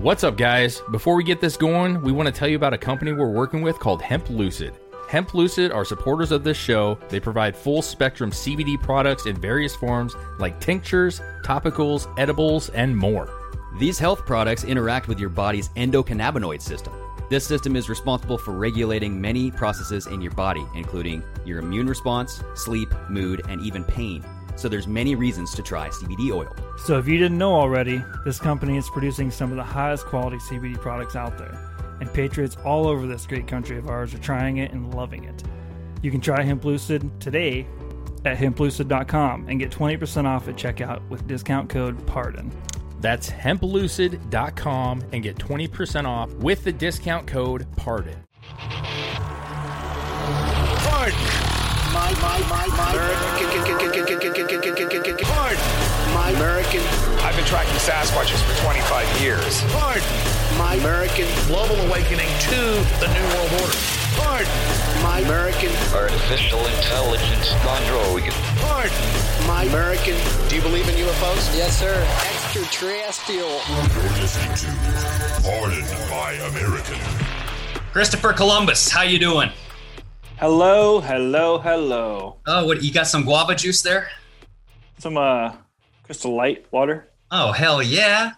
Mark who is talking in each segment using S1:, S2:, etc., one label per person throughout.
S1: What's up, guys? Before we get this going, we want to tell you about a company we're working with called Hemp Lucid. Hemp Lucid are supporters of this show. They provide full spectrum CBD products in various forms like tinctures, topicals, edibles, and more.
S2: These health products interact with your body's endocannabinoid system. This system is responsible for regulating many processes in your body, including your immune response, sleep, mood, and even pain. So there's many reasons to try CBD oil.
S3: So if you didn't know already, this company is producing some of the highest quality CBD products out there. And patriots all over this great country of ours are trying it and loving it. You can try Hemp Lucid today at hemplucid.com and get 20% off at checkout with discount code PARDON.
S1: That's hemplucid.com and get 20% off with the discount code PARDON.
S4: Pardon. My, my, my, my Pardon. My American.
S5: I've been tracking Sasquatches for 25 years.
S4: Pardon. My American.
S5: Global awakening to the New World Order.
S4: Pardon. My American.
S6: Artificial intelligence android.
S4: Pardon. My American.
S5: Do you believe in UFOs?
S7: Yes, sir. Extraterrestrial.
S8: You're listening to Pardon My American.
S9: Christopher Columbus, how you doing?
S10: Hello, hello, hello.
S9: Oh, what you got some guava juice there?
S10: Some uh crystal light water.
S9: Oh, hell yeah.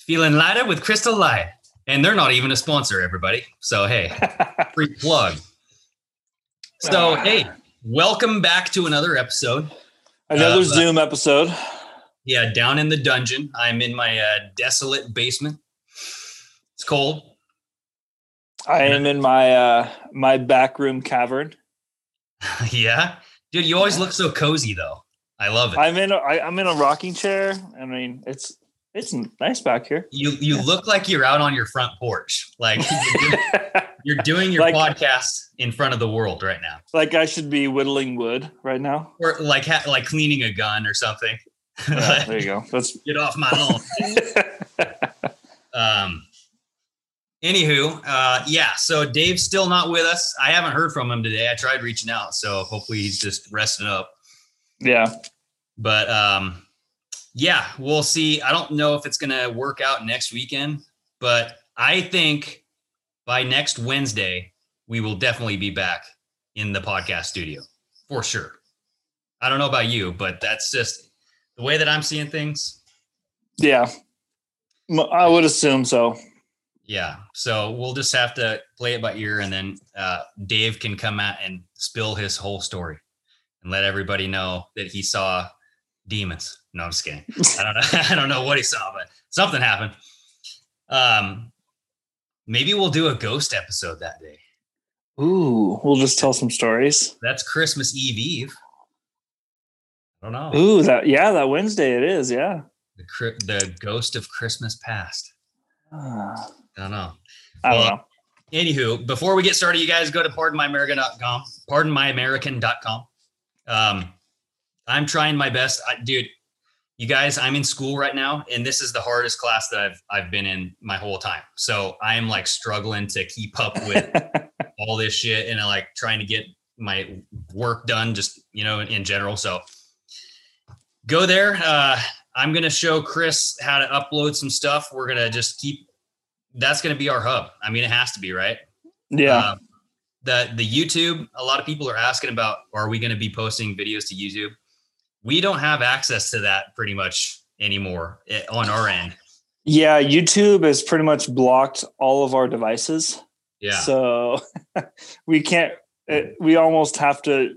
S9: Feeling lighter with Crystal Light. And they're not even a sponsor, everybody. So hey, free plug. So
S10: Ah.
S9: hey, welcome back to another episode.
S10: Another
S9: Uh,
S10: Zoom episode.
S9: Yeah, down in the dungeon. I'm in my uh, desolate basement. It's cold.
S10: I am in my uh my back room cavern.
S9: yeah. Dude, you always look so cozy though. I love it.
S10: I'm in a, I, I'm in a rocking chair. I mean, it's it's nice back here.
S9: you you look like you're out on your front porch. Like you're doing, you're doing your
S10: Like-
S9: podcast in front of the world right now.
S10: Like I should be whittling wood right now.
S9: Or like ha- like cleaning a gun or something.
S10: Yeah, there you go. Let's
S9: Get off my lawn. um anywho, uh yeah, so Dave's still not with us. I haven't heard from him today. I tried reaching out, so hopefully he's just resting up.
S10: yeah.
S9: But um yeah, we'll see. I don't know if it's gonna work out next weekend, but I think by next Wednesday, we will definitely be back in the podcast studio for sure. I don't know about you, but that's just the way that I'm seeing things.
S10: Yeah. I would assume so.
S9: Yeah. So we'll just have to play it by ear and then uh, Dave can come out and spill his whole story and let everybody know that he saw demons. No, I'm just kidding. I don't know. I don't know what he saw, but something happened. Um, maybe we'll do a ghost episode that day.
S10: Ooh, we'll just tell some stories.
S9: That's Christmas Eve Eve. I don't know.
S10: Ooh, that yeah, that Wednesday it is. Yeah.
S9: The, the ghost of Christmas past.
S10: Ah,
S9: I don't know.
S10: I don't
S9: Well,
S10: know.
S9: Anywho, before we get started, you guys go to pardonmyamerican.com, pardonmyamerican.com. Um, I'm trying my best. I, dude, you guys, I'm in school right now, and this is the hardest class that I've I've been in my whole time. So I am like struggling to keep up with all this shit and I like trying to get my work done, just you know, in, in general. So go there. Uh, I'm gonna show Chris how to upload some stuff. We're gonna just keep. That's gonna be our hub. I mean, it has to be right.
S10: Yeah.
S9: Um, the the YouTube. A lot of people are asking about. Are we gonna be posting videos to YouTube? We don't have access to that pretty much anymore eh, on our end.
S10: yeah, YouTube has pretty much blocked all of our devices.
S9: Yeah.
S10: So we can't it, we almost have to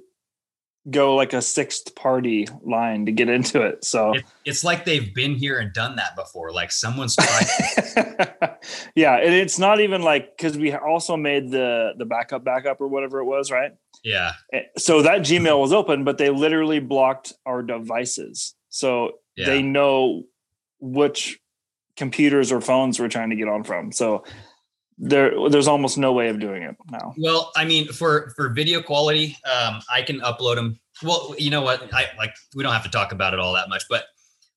S10: go like a sixth party line to get into it. So
S9: It, it's like they've been here and done that before. Like someone's tried.
S10: yeah, and it's not even like because we also made the the backup backup or whatever it was, right?
S9: yeah.
S10: Eh, So that Gmail was open, but they literally blocked our devices. So
S9: Yeah.
S10: they know which computers or phones we're trying to get on from. So there there's almost no way of doing it now.
S9: Well, I mean, for for video quality, um, I can upload them. Well, you know what? I like we don't have to talk about it all that much, but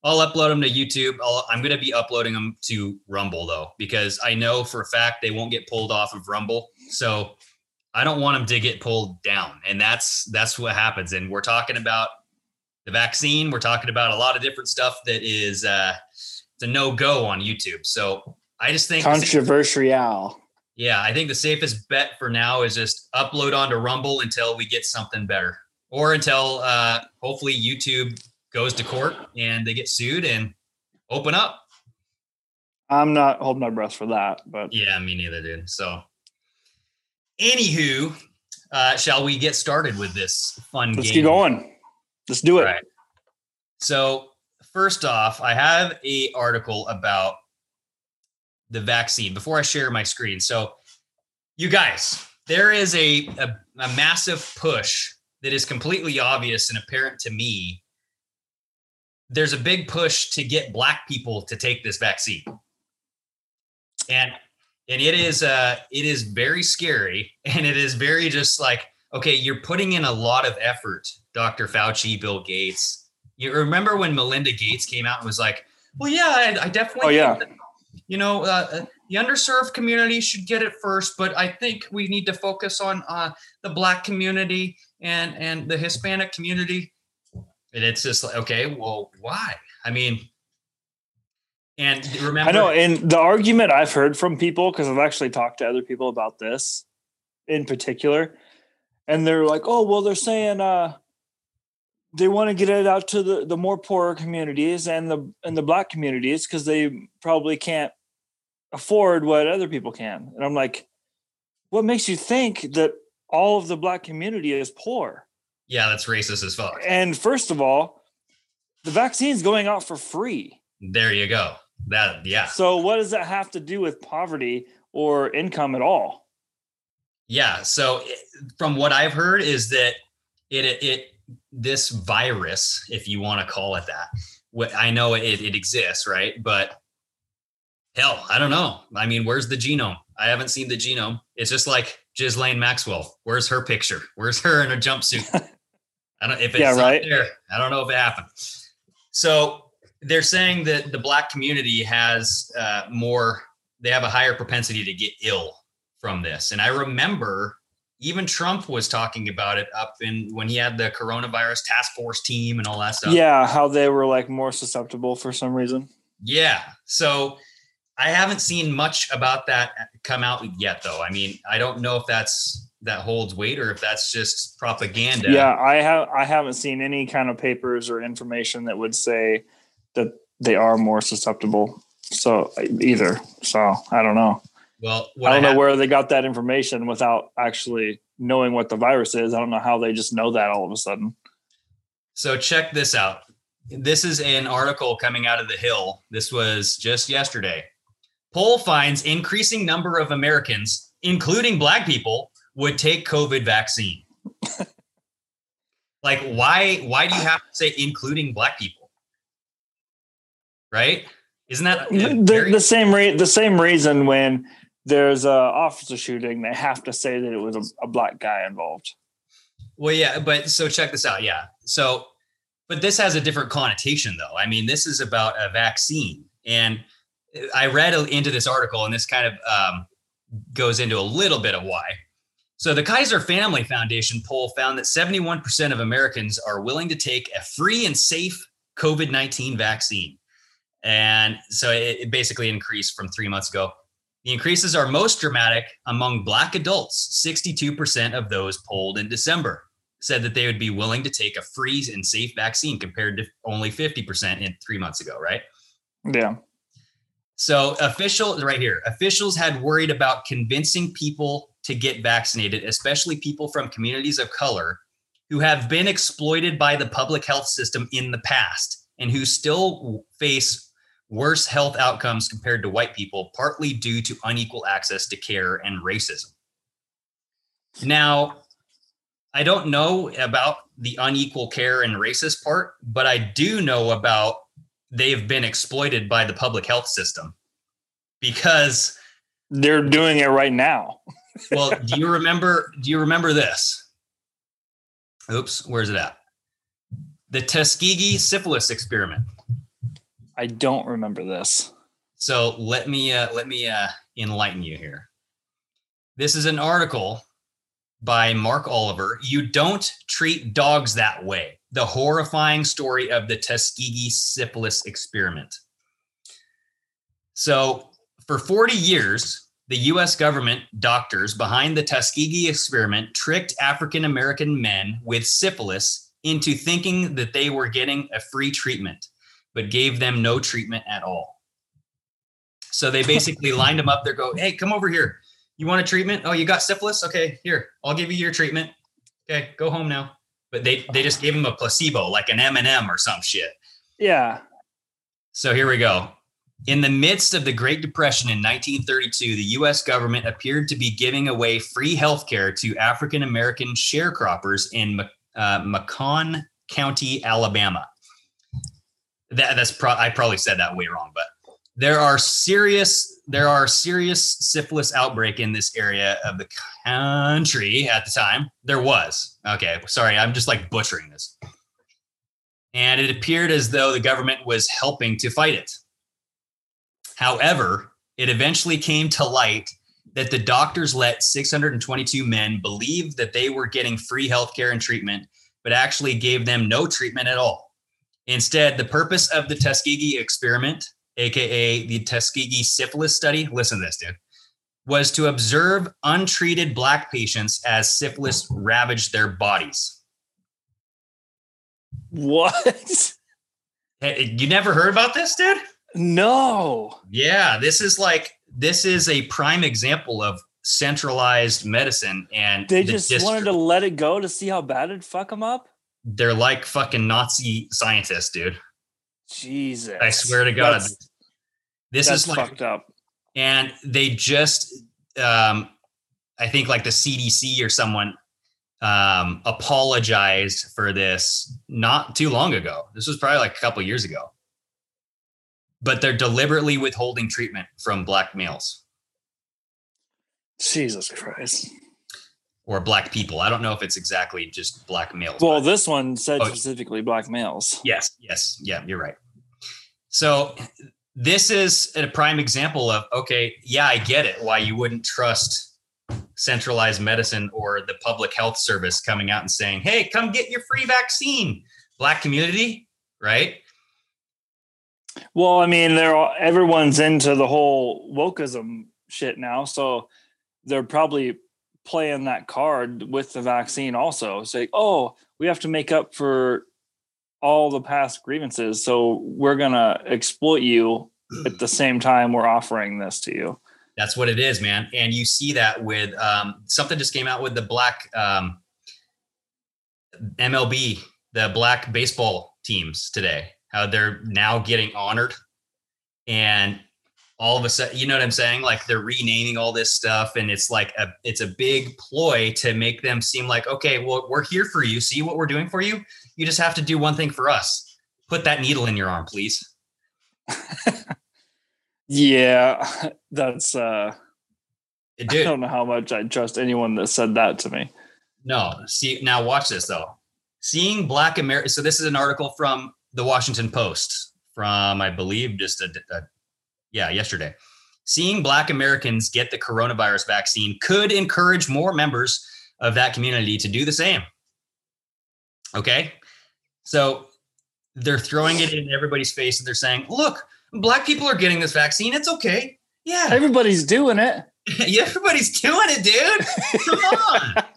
S9: I'll upload them to YouTube. i am going to be uploading them to Rumble though, because I know for a fact they won't get pulled off of Rumble. So I don't want them to get pulled down, and that's that's what happens. And we're talking about the vaccine. We're talking about a lot of different stuff that is uh, it's a no go on YouTube. So I just think
S10: controversial.
S9: Yeah, I think the safest bet for now is just upload onto Rumble until we get something better, or until uh, hopefully YouTube goes to court and they get sued and open up.
S10: I'm not holding my breath for that, but
S9: yeah, me neither, dude. So, anywho, uh, shall we get started with this fun?
S10: Let's
S9: game?
S10: keep going. Let's do it.
S9: Right. So, first off, I have a article about the vaccine before I share my screen. So, you guys, there is a, a, a massive push that is completely obvious and apparent to me. There's a big push to get black people to take this vaccine. And and it is uh it is very scary and it is very just like okay, you're putting in a lot of effort, Dr. Fauci, Bill Gates. You remember when Melinda Gates came out and was like, "Well, yeah, I, I definitely
S10: Oh yeah
S9: you know, uh, uh, the underserved community should get it first, but I think we need to focus on uh, the Black community and and the Hispanic community. And it's just like, okay, well, why? I mean, and remember,
S10: I know, and the argument I've heard from people because I've actually talked to other people about this in particular, and they're like, "Oh, well, they're saying uh, they want to get it out to the the more poorer communities and the and the black communities because they probably can't afford what other people can. And I'm like, what makes you think that all of the black community is poor?
S9: Yeah, that's racist as fuck.
S10: And first of all, the vaccine's going out for free.
S9: There you go. That yeah.
S10: So what does that have to do with poverty or income at all?
S9: Yeah. So from what I've heard is that it it this virus, if you want to call it that, what I know it, it exists, right? But hell, I don't know. I mean, where's the genome? I haven't seen the genome. It's just like Ghislaine Maxwell. Where's her picture? Where's her in a jumpsuit? I don't if it's
S10: yeah, right.
S9: there. I don't know if it happened. So they're saying that the black community has uh, more. They have a higher propensity to get ill from this. And I remember even Trump was talking about it up in when he had the coronavirus task force team and all that stuff.
S10: Yeah, how they were like more susceptible for some reason.
S9: Yeah. So I haven't seen much about that come out yet, though. I mean, I don't know if that's that holds weight or if that's just propaganda.
S10: Yeah, I have I haven't seen any kind of papers or information that would say that they are more susceptible. So either. So I don't know.
S9: Well,
S10: I don't I have, know where they got that information without actually knowing what the virus is. I don't know how they just know that all of a sudden.
S9: So check this out. This is an article coming out of the Hill. This was just yesterday. Poll finds increasing number of Americans, including black people, would take COVID vaccine. like why why do you have to say including black people? Right? Isn't that
S10: the, the same re- the same reason when there's a officer shooting, they have to say that it was a, a black guy involved.
S9: Well, yeah, but so check this out. Yeah. So, but this has a different connotation though. I mean, this is about a vaccine. And I read into this article, and this kind of um, goes into a little bit of why. So, the Kaiser Family Foundation poll found that 71% of Americans are willing to take a free and safe COVID 19 vaccine. And so it, it basically increased from three months ago. The increases are most dramatic among Black adults. 62% of those polled in December said that they would be willing to take a free and safe vaccine compared to only 50% in three months ago, right?
S10: Yeah.
S9: So official right here, officials had worried about convincing people to get vaccinated, especially people from communities of color who have been exploited by the public health system in the past and who still face worse health outcomes compared to white people, partly due to unequal access to care and racism. Now, I don't know about the unequal care and racist part, but I do know about they've been exploited by the public health system because
S10: they're doing it right now.
S9: well, do you remember do you remember this? Oops, where's it at? The Tuskegee syphilis experiment.
S10: I don't remember this.
S9: So let me uh, let me uh, enlighten you here. This is an article by Mark Oliver. You don't treat dogs that way. The horrifying story of the Tuskegee syphilis experiment. So, for 40 years, the US government doctors behind the Tuskegee experiment tricked African American men with syphilis into thinking that they were getting a free treatment, but gave them no treatment at all. So they basically lined them up there, go, hey, come over here. You want a treatment? Oh, you got syphilis? Okay, here, I'll give you your treatment. Okay, go home now. But they they just gave him a placebo, like an M and M or some shit.
S10: Yeah.
S9: So here we go. In the midst of the Great Depression in 1932, the U.S. government appeared to be giving away free health care to African American sharecroppers in uh, Macon County, Alabama. That, that's pro- I probably said that way wrong, but there are serious there are serious syphilis outbreak in this area of the country at the time. There was. Okay, sorry, I'm just like butchering this. And it appeared as though the government was helping to fight it. However, it eventually came to light that the doctors let 622 men believe that they were getting free healthcare and treatment, but actually gave them no treatment at all. Instead, the purpose of the Tuskegee experiment aka the Tuskegee syphilis study. Listen to this, dude. Was to observe untreated black patients as syphilis ravaged their bodies.
S10: What?
S9: Hey, you never heard about this, dude?
S10: No.
S9: Yeah, this is like this is a prime example of centralized medicine and
S10: they just the wanted to let it go to see how bad it'd fuck them up.
S9: They're like fucking Nazi scientists, dude.
S10: Jesus.
S9: I swear to God.
S10: That's,
S9: this
S10: that's
S9: is like,
S10: fucked up.
S9: And they just, um, I think like the CDC or someone um, apologized for this not too long ago. This was probably like a couple years ago. But they're deliberately withholding treatment from black males.
S10: Jesus Christ.
S9: Or black people. I don't know if it's exactly just black males.
S10: Well, this one said
S9: Oh.
S10: specifically black males.
S9: Yes, yes, yeah, you're right. So this is a prime example of okay, yeah, I get it why you wouldn't trust centralized medicine or the public health service coming out and saying, "Hey, come get your free vaccine." Black community, right?
S10: Well, I mean, they're all, everyone's into the whole wokeism shit now, so they're probably playing that card with the vaccine also. say oh, we have to make up for all the past grievances, so we're gonna exploit you at the same time we're offering this to you.
S9: That's what it is, man. And you see that with um, something just came out with the black um, MLB, the black baseball teams today, how they're now getting honored. And all of a sudden, you know what I'm saying? Like they're renaming all this stuff, and it's like a it's a big ploy to make them seem like, okay, well, we're here for you. See what we're doing for you. You just have to do one thing for us. Put that needle in your arm, please.
S10: Yeah, that's uh I don't know how much I trust anyone that said that to me.
S9: No, see now watch this though. Seeing black America. So this is an article from the Washington Post from I believe just a, a yeah yesterday. Seeing black Americans get the coronavirus vaccine could encourage more members of that community to do the same. Okay, so they're throwing it in everybody's face and they're saying, "Look, black people are getting this vaccine. It's okay. Yeah,
S10: Everybody's doing it.
S9: yeah, everybody's doing it, dude. Come on."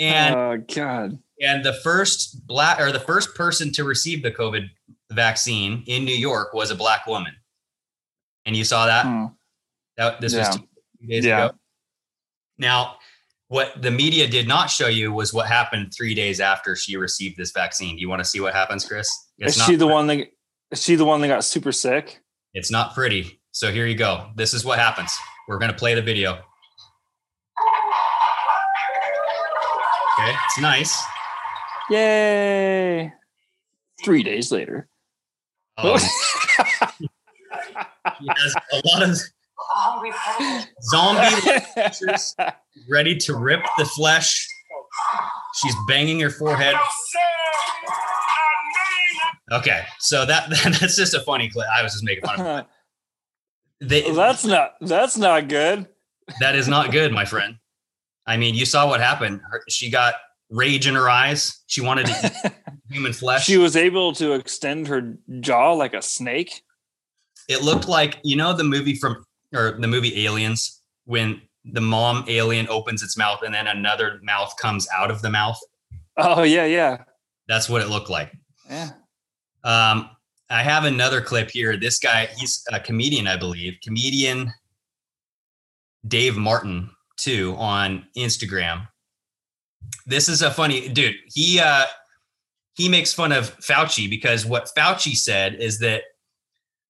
S9: And
S10: oh god.
S9: and the first black or the first person to receive the COVID vaccine in New York was a black woman. And you saw that?
S10: Hmm.
S9: That this
S10: Yeah.
S9: was two days
S10: Yeah.
S9: ago. Now, what the media did not show you was what happened three days after she received this vaccine. Do you want to see what happens, Chris?
S10: Is she the one that is she the one that got super sick?
S9: It's not pretty. So here you go. This is what happens. We're gonna play the video. Okay, it's nice.
S10: Yay. Three days later.
S9: Um, she has a lot of zombie creatures ready to rip the flesh. She's banging her forehead. Okay, so that that's just a funny clip. I was just making fun of it. They,
S10: Well, that's not that's not good.
S9: that is not good, my friend. I mean, you saw what happened. Her, she got rage in her eyes. She wanted to eat human flesh.
S10: She was able to extend her jaw like a snake.
S9: It looked like you know the movie from or the movie Aliens when the mom alien opens its mouth and then another mouth comes out of the mouth.
S10: Oh yeah, yeah,
S9: That's what it looked like.
S10: yeah.
S9: Um, I have another clip here. This guy, he's a comedian, I believe, comedian Dave Martin, too, on Instagram. This is a funny dude. He uh he makes fun of Fauci because what Fauci said is that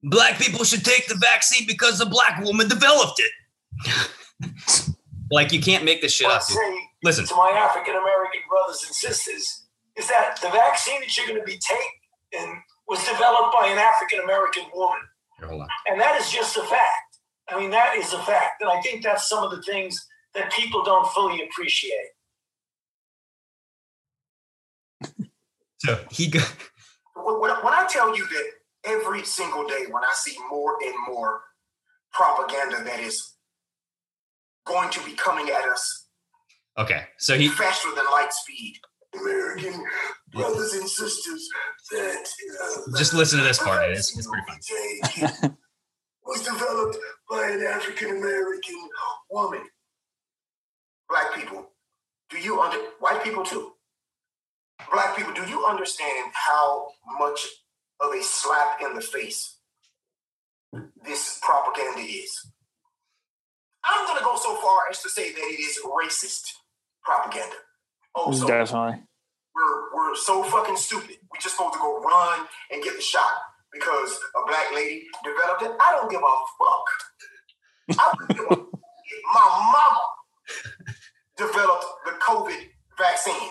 S9: black people should take the vaccine because a black woman developed it. like you can't make this shit up.
S11: say
S9: Listen.
S11: to my African American brothers and sisters is that the vaccine that you're going to be taking was developed by an African American woman.
S9: Hold on.
S11: And that is just a fact. I mean, that is a fact. And I think that's some of the things that people don't fully appreciate.
S9: So he go-
S11: When, when- when I tell you that every single day, when I see more and more propaganda that is going to be coming at us
S9: okay. So he
S11: faster than light speed, American brothers and sisters, that uh,
S9: just listen to this part. It's, it's pretty funny.
S11: take was developed by an African American woman. Black people, do you under white people too? Black people, do you understand how much of a slap in the face this propaganda is? I'm gonna go so far as to say that it is racist propaganda. Oh, so
S10: Definitely.
S11: we're we're so fucking stupid. We just supposed to go run and get the shot because a black lady developed it. I don't give a fuck. I don't give a my mama developed the COVID vaccine.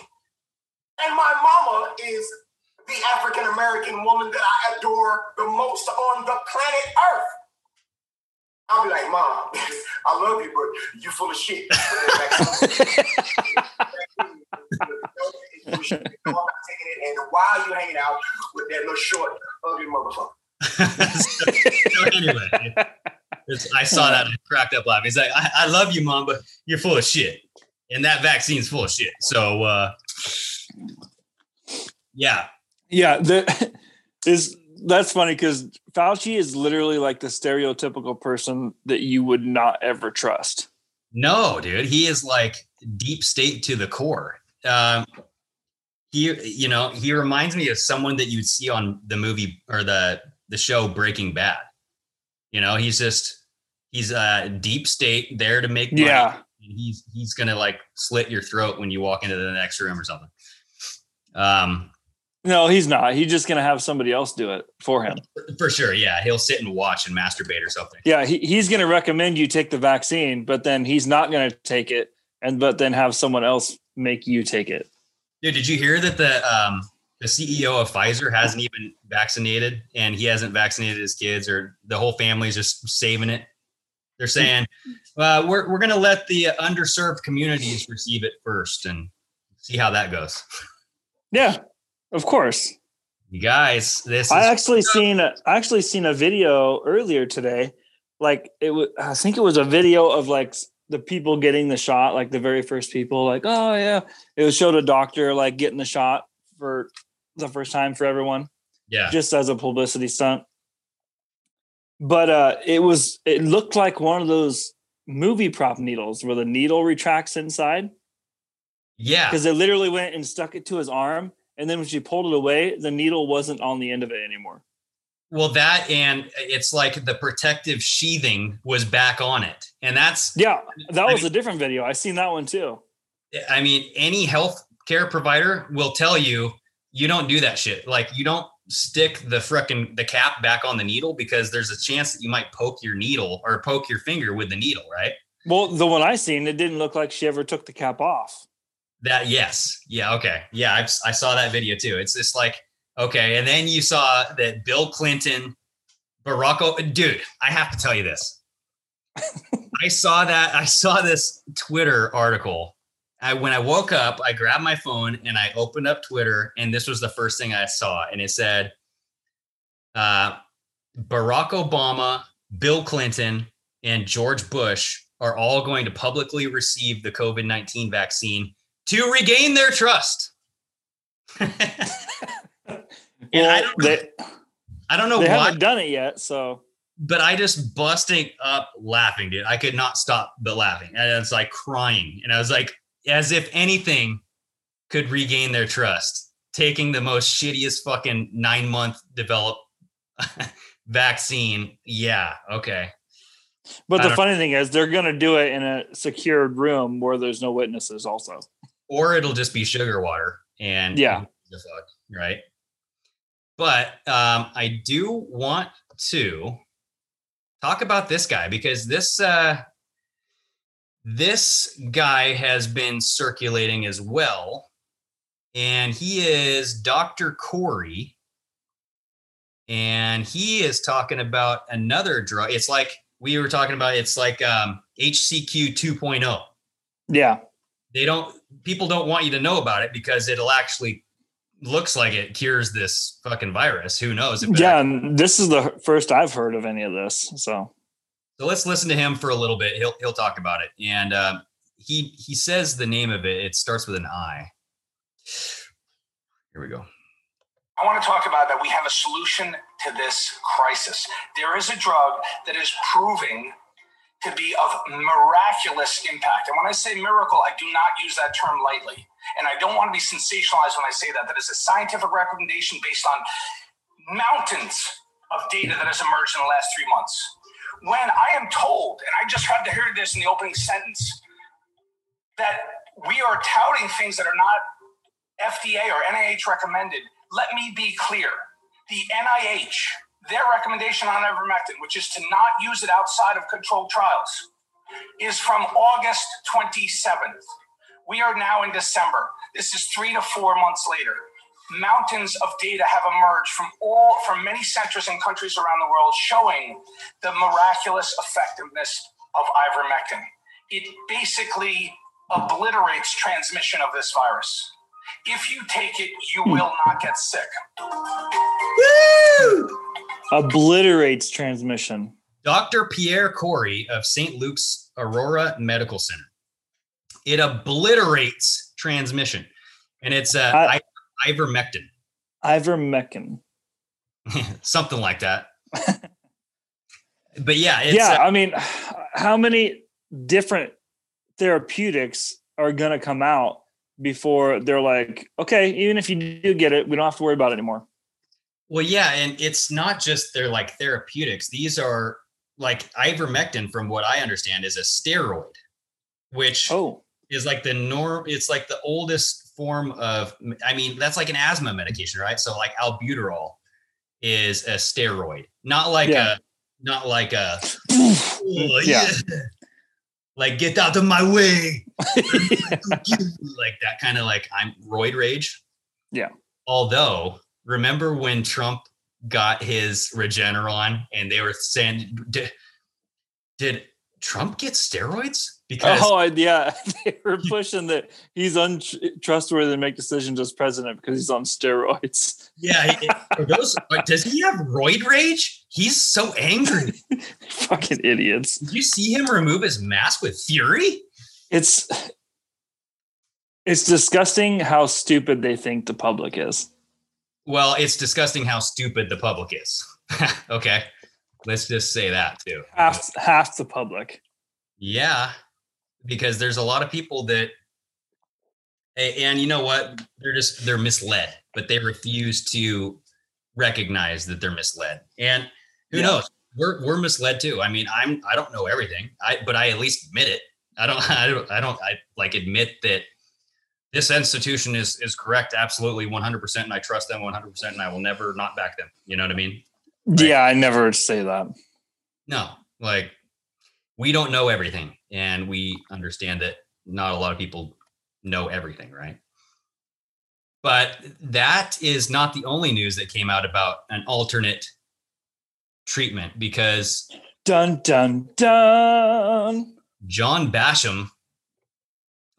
S11: And my mama is the African American woman that I adore the most on the planet Earth. I'll be like, Mom, I love you, but you're full of shit. I'm and why are you hanging out with that little short, ugly motherfucker?
S9: so anyway, it's- I saw that and cracked up laughing. He's like, I, I love you, mom, but you're full of shit. And that vaccine's full of shit. So uh yeah.
S10: Yeah, the, is that's funny because Fauci is literally like the stereotypical person that you would not ever trust.
S9: No, dude. He is like deep state to the core. Um he you know, he reminds me of someone that you'd see on the movie or the the show Breaking Bad. You know, he's just he's uh deep state there to make money.
S10: Yeah.
S9: and he's he's gonna like slit your throat when you walk into the next room or something. Um,
S10: No, he's not. He's just gonna have somebody else do it for him.
S9: for sure, yeah, he'll sit and watch and masturbate or something.
S10: Yeah, he, he's gonna recommend you take the vaccine, but then he's not gonna take it, and but then have someone else make you take it.
S9: Dude, did you hear that the um the CEO of Pfizer hasn't even vaccinated and he hasn't vaccinated his kids or the whole family's just saving it? They're saying, uh, we're we're gonna let the underserved communities receive it first and see how that goes.
S10: Yeah, of course.
S9: You guys, this is
S10: I actually seen a, I actually seen a video earlier today. Like it was, I think it was a video of like the people getting the shot, like the very first people. Like, oh yeah, it was showed a doctor like getting the shot for the first time for everyone,
S9: yeah.
S10: just as a publicity stunt. But uh, it was it looked like one of those movie prop needles where the needle retracts inside
S9: yeah.
S10: because it literally went and stuck it to his arm, and then when she pulled it away, the needle wasn't on the end of it anymore.
S9: Well, that and it's like the protective sheathing was back on it. And that's
S10: Yeah, that
S9: I
S10: was
S9: mean-
S10: a different video. I seen that one too.
S9: I mean, any health care provider will tell you you don't do that shit. Like you don't stick the frickin' the cap back on the needle because there's a chance that you might poke your needle or poke your finger with the needle, right?
S10: Well, the one I seen, it didn't look like she ever took the cap off.
S9: That yes, yeah, okay, yeah. I've, I saw that video too. It's just like Okay, and then you saw that Bill Clinton, Barack, O- dude, I have to tell you this. I saw that. I saw this Twitter article. I when I woke up, I grabbed my phone and I opened up Twitter, and this was the first thing I saw, and it said, uh, "Barack Obama, Bill Clinton, and George Bush are all going to publicly receive the COVID nineteen vaccine to regain their trust." And I don't know,
S10: they,
S9: I don't know
S10: they
S9: why,
S10: haven't done it yet, so
S9: but I just busting up laughing, dude. I could not stop but laughing. And it's like crying. And I was like, as if anything could regain their trust, taking the most shittiest fucking nine month develop vaccine. Yeah, okay.
S10: But
S9: I
S10: the funny thing is, they're going to do it in a secured room where there's no witnesses. Also,
S9: Or it'll just be sugar water. And
S10: Yeah.
S9: the fuck, right? But um, I do want to talk about this guy because this uh, this guy has been circulating as well, and he is Dr. Kory, and he is talking about another drug. It's like we were talking about. It's like um, HCQ 2.0
S10: yeah,
S9: they don't people don't want you to know about it because it'll actually looks like it cures this fucking virus who knows if
S10: yeah. And this is the first I've heard of any of this. So
S9: so let's listen to him for a little bit he'll he'll talk about it and um, he he says the name of it it starts with an i here we go
S12: I want to talk about that we have a solution to this crisis. There is a drug that is proving to be of miraculous impact. And when I say miracle, I do not use that term lightly. And I don't want to be sensationalized when I say that. That is a scientific recommendation based on mountains of data that has emerged in the last three months. When I am told, and I just had to hear this in the opening sentence, that we are touting things that are not FDA or NIH recommended, let me be clear. The NIH, their recommendation on ivermectin, which is to not use it outside of controlled trials, is from August 27th. We are now in December. This is three to four months later. Mountains of data have emerged from all from many centers and countries around the world showing the miraculous effectiveness of ivermectin. It basically obliterates transmission of this virus. If you take it, you hmm. will not get sick.
S10: Obliterates transmission.
S9: dr pierre kory of st luke's aurora medical center it obliterates transmission and it's uh,
S10: I-
S9: I- ivermectin
S10: Ivermectin.
S9: something like that but yeah it's
S10: yeah,
S9: uh,
S10: I mean, how many different therapeutics are going to come out before they're like, okay, even if you do get it, we don't have to worry about it anymore.
S9: Well, yeah, and it's not just they're like therapeutics. These are like ivermectin, from what I understand, is a steroid, which
S10: Oh,
S9: is like the norm. It's like the oldest form of. I mean, that's like an asthma medication, right? So like albuterol is a steroid, not like
S10: Yeah.
S9: a, not like a,
S10: Yeah.
S9: like get out of my way, like that kind of like I'm roid rage.
S10: Yeah.
S9: Although, remember when Trump got his Regeneron and they were saying, did, did Trump get steroids? Because
S10: oh, yeah. They were pushing that he's untrustworthy to make decisions as president because he's on steroids.
S9: yeah, those, does he have roid rage? He's so angry.
S10: Fucking idiots.
S9: Did you see him remove his mask with fury?
S10: It's it's disgusting how stupid they think the public is.
S9: Well, it's disgusting how stupid the public is. okay. Let's just say that too.
S10: Half half the public.
S9: Yeah, because there's a lot of people that, and you know what? They're just they're misled, but they refuse to recognize that they're misled. And who
S10: Yeah.
S9: knows? We're we're misled too. I mean, I'm I don't know everything. I but I at least admit it. I don't I don't I don't I like admit that this institution is is correct absolutely 100% and I trust them 100% and I will never not back them. You know what I mean?
S10: Yeah, I never say that.
S9: No, like we don't know everything, and we understand that not a lot of people know everything, right? But that is not the only news that came out about an alternate treatment because
S10: dun dun dun
S9: John Basham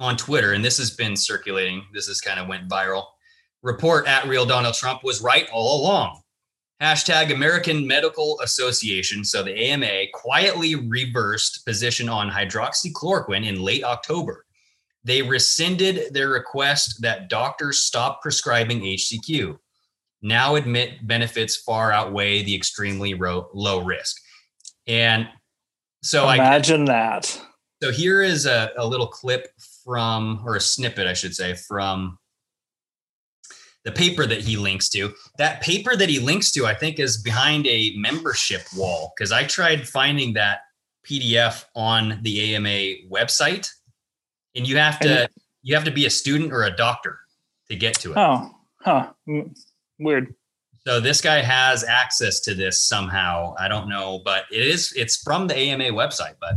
S9: on Twitter, and this has been circulating, this has kind of went viral. Report at real Donald Trump was right all along. Hashtag American Medical Association, so the AMA, quietly reversed position on hydroxychloroquine in late October. They rescinded their request that doctors stop prescribing HCQ. Now admit benefits far outweigh the extremely ro- low risk. And so
S10: imagine I, that.
S9: So here is a, a little clip from, or a snippet, I should say, from the paper that he links to. That paper that he links to, I think, is behind a membership wall because I tried finding that PDF on the AMA website, and you have to you have to be a student or a doctor to get to it.
S10: Oh, huh, weird.
S9: So this guy has access to this somehow. I don't know, but it is it's from the AMA website. But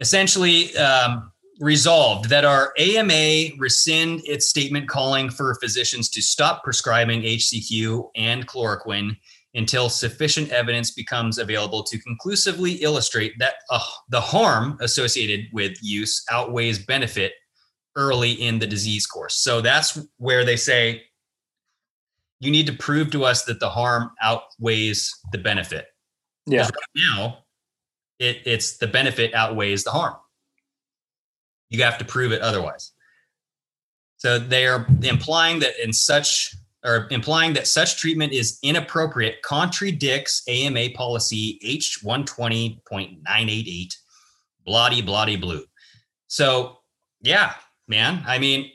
S9: essentially, um, resolved that our AMA rescind its statement calling for physicians to stop prescribing HCQ and chloroquine until sufficient evidence becomes available to conclusively illustrate that uh, the harm associated with use outweighs benefit early in the disease course. So that's where they say you need to prove to us that the harm outweighs the benefit.
S10: Yeah. Right
S9: now, it, it's the benefit outweighs the harm. You have to prove it otherwise. So they are implying that in such or implying that such treatment is inappropriate contradicts AMA policy H120.988, bloody bloody blue. So yeah, man. I mean,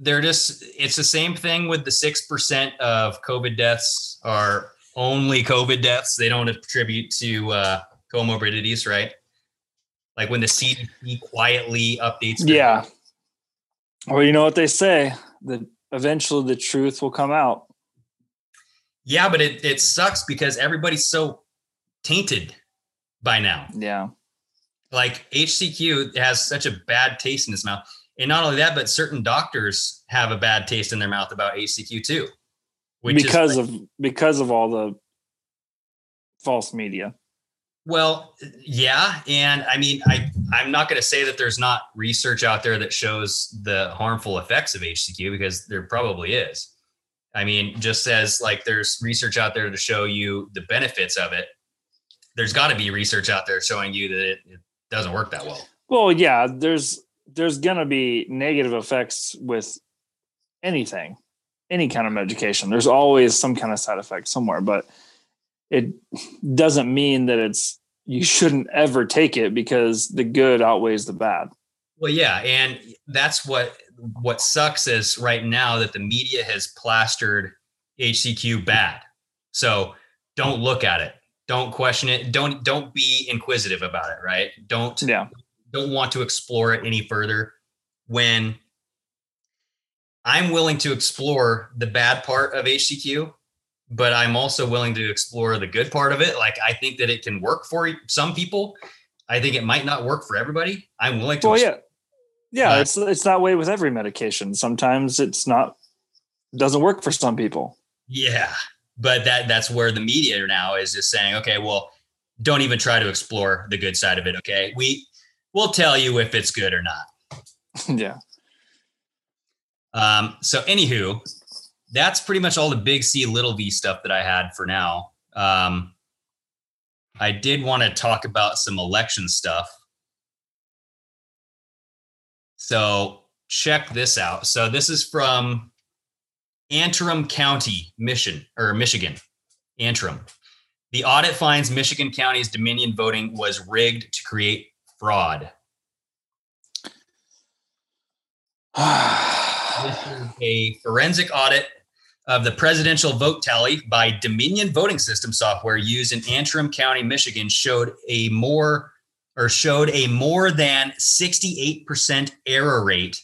S9: they're just it's the same thing with the six percent of COVID deaths are only COVID deaths. They don't attribute to uh, comorbidities, right? like when the CDC quietly updates.
S10: Yeah. Well, you know what they say that eventually the truth will come out.
S9: Yeah, but it, it sucks because everybody's so tainted by now.
S10: Yeah.
S9: Like HCQ has such a bad taste in his mouth. And not only that, but certain doctors have a bad taste in their mouth about HCQ too.
S10: because like, of because of all the false media.
S9: Well, yeah, and I mean, I I'm not going to say that there's not research out there that shows the harmful effects of HCQ because there probably is. I mean, just as like there's research out there to show you the benefits of it, there's got to be research out there showing you that it, it doesn't work that well.
S10: Well, yeah, there's there's going to be negative effects with anything, any kind of medication. There's always some kind of side effect somewhere, but it doesn't mean that it's you shouldn't ever take it because the good outweighs the bad.
S9: Well, yeah, and that's what what sucks is right now that the media has plastered HCQ bad. So don't look at it. Don't question it. Don't don't be inquisitive about it, right? Don't
S10: yeah.
S9: don't want to explore it any further when I'm willing to explore the bad part of HCQ but I'm also willing to explore the good part of it. Like I think that it can work for some people. I think it might not work for everybody. I'm willing to.
S10: Well, yeah, yeah. Uh, it's it's that way with every medication. Sometimes it's not doesn't work for some people.
S9: Yeah, but that that's where the media now is just saying, okay, well, don't even try to explore the good side of it. Okay, we we'll tell you if it's good or not.
S10: yeah.
S9: Um. So, anywho, that's pretty much all the big C, little v stuff that I had for now. Um, I did want to talk about some election stuff. So check this out. So this is from Antrim County, Mission or Michigan. Antrim. The audit finds Michigan County's Dominion voting was rigged to create fraud. this is a forensic audit of the presidential vote tally by Dominion voting system software used in Antrim County, Michigan showed a more or showed a more than 68% error rate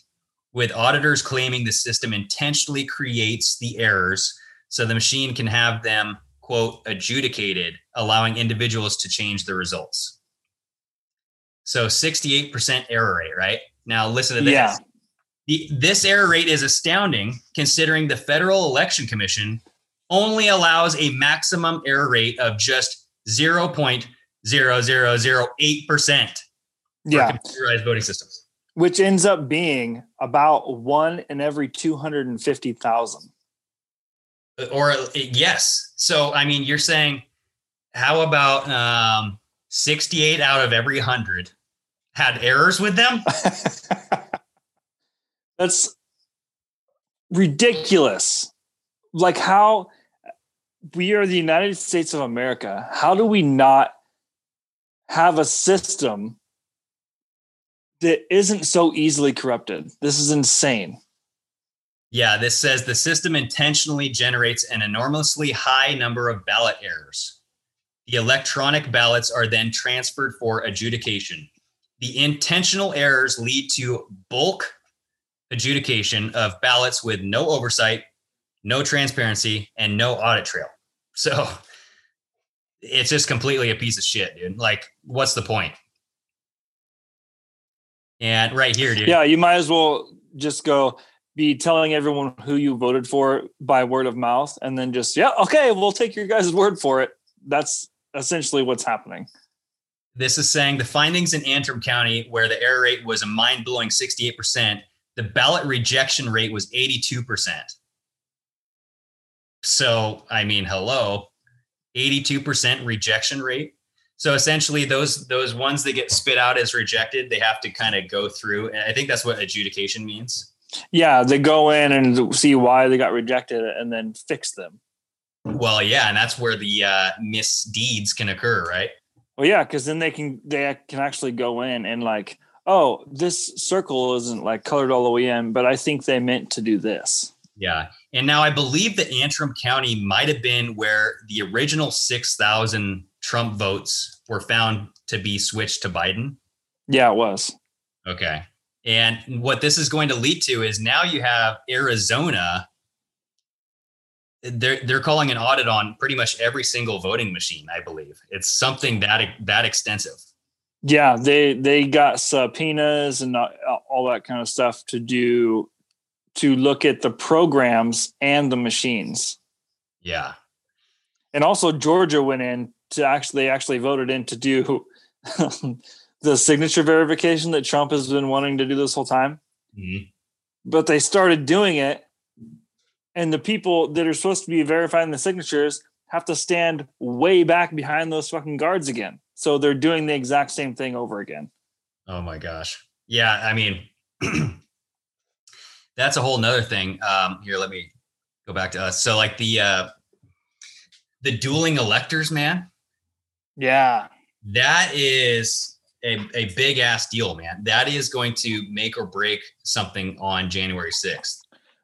S9: with auditors claiming the system intentionally creates the errors so the machine can have them quote adjudicated allowing individuals to change the results. So 68% error rate right? Now listen to this.
S10: Yeah
S9: The, this error rate is astounding considering the Federal Election Commission only allows a maximum error rate of just 0.0008%
S10: Yeah.
S9: computerized voting systems.
S10: Which ends up being about one in every 250,000.
S9: Or yes. So, I mean, you're saying, how about um, 68 out of every 100 had errors with them?
S10: That's ridiculous. Like how we are the United States of America. How do we not have a system that isn't so easily corrupted? This is insane.
S9: Yeah, this says the system intentionally generates an enormously high number of ballot errors. The electronic ballots are then transferred for adjudication. The intentional errors lead to bulk adjudication of ballots with no oversight, no transparency, and no audit trail. So it's just completely a piece of shit, dude. Like, what's the point? And right here, dude.
S10: Yeah, you might as well just go be telling everyone who you voted for by word of mouth and then just, yeah, okay, we'll take your guys' word for it. That's essentially what's happening.
S9: This is saying the findings in Antrim County, where the error rate was a mind blowing 68%, the ballot rejection rate was 82%. So, I mean, hello, 82% rejection rate. So essentially those those ones that get spit out as rejected, they have to kind of go through and I think that's what adjudication means.
S10: Yeah, they go in and see why they got rejected and then fix them.
S9: Well, yeah, and that's where the uh, misdeeds can occur, right?
S10: Well, yeah, because then they can they can actually go in and like, oh, this circle isn't like colored all the way in, but I think they meant to do this.
S9: Yeah, and now I believe that Antrim County might have been where the original six thousand Trump votes were found to be switched to Biden.
S10: Yeah, it was.
S9: Okay, and what this is going to lead to is now you have Arizona. They're they're calling an audit on pretty much every single voting machine. I believe it's something that that extensive.
S10: Yeah, they they got subpoenas and all that kind of stuff to do to look at the programs and the machines.
S9: Yeah.
S10: And also Georgia went in to actually actually voted in to do the signature verification that Trump has been wanting to do this whole time.
S9: Mm-hmm.
S10: But they started doing it and the people that are supposed to be verifying the signatures have to stand way back behind those fucking guards again. So they're doing the exact same thing over again.
S9: Oh my gosh. Yeah, I mean that's a whole nother thing. Um, here, let me go back to us. So like the uh the dueling electors, man.
S10: Yeah.
S9: That is a, a big ass deal, man. That is going to make or break something on January 6th.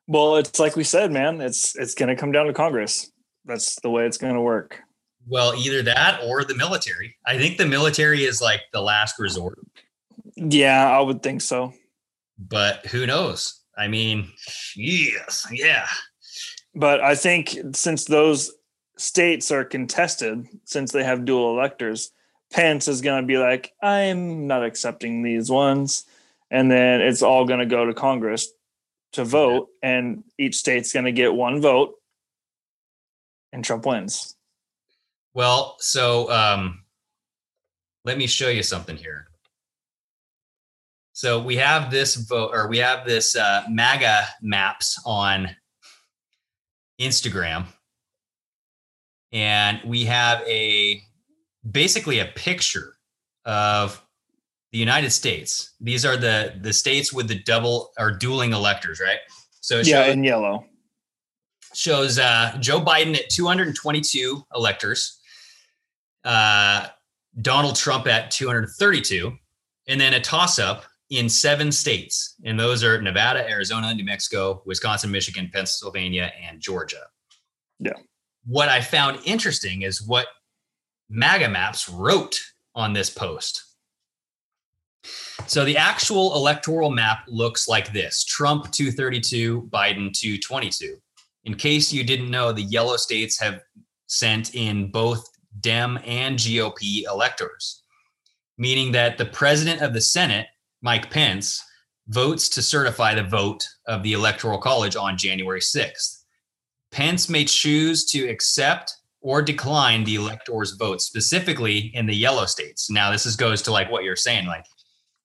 S10: Well, it's like we said, man. It's it's gonna come down to Congress. That's the way it's gonna work.
S9: Well, either that or the military. I think the military is like the last resort.
S10: Yeah, I would think so.
S9: But who knows? I mean, yes, yeah.
S10: But I think since those states are contested, since they have dual electors, Pence is going to be like, I'm not accepting these ones. And then it's all going to go to Congress to vote, and each state's going to get one vote, and Trump wins.
S9: Well, so um, let me show you something here. So we have this vote, or we have this uh, MAGA maps on Instagram, and we have a basically a picture of the United States. These are the the states with the double or dueling electors, right? So it
S10: yeah,
S9: shows,
S10: in yellow
S9: shows uh, Joe Biden at 222 electors, uh, Donald Trump at 232, and then a toss up in seven states, and those are Nevada, Arizona, New Mexico, Wisconsin, Michigan, Pennsylvania, and Georgia.
S10: Yeah.
S9: What I found interesting is what MAGA Maps wrote on this post. So the actual electoral map looks like this Trump 232, Biden 222. In case you didn't know, the yellow states have sent in both Dem and GOP electors, meaning that the president of the Senate, Mike Pence, votes to certify the vote of the Electoral College on January 6th. Pence may choose to accept or decline the electors' votes, specifically in the yellow states. Now, this is goes to like what you're saying, like,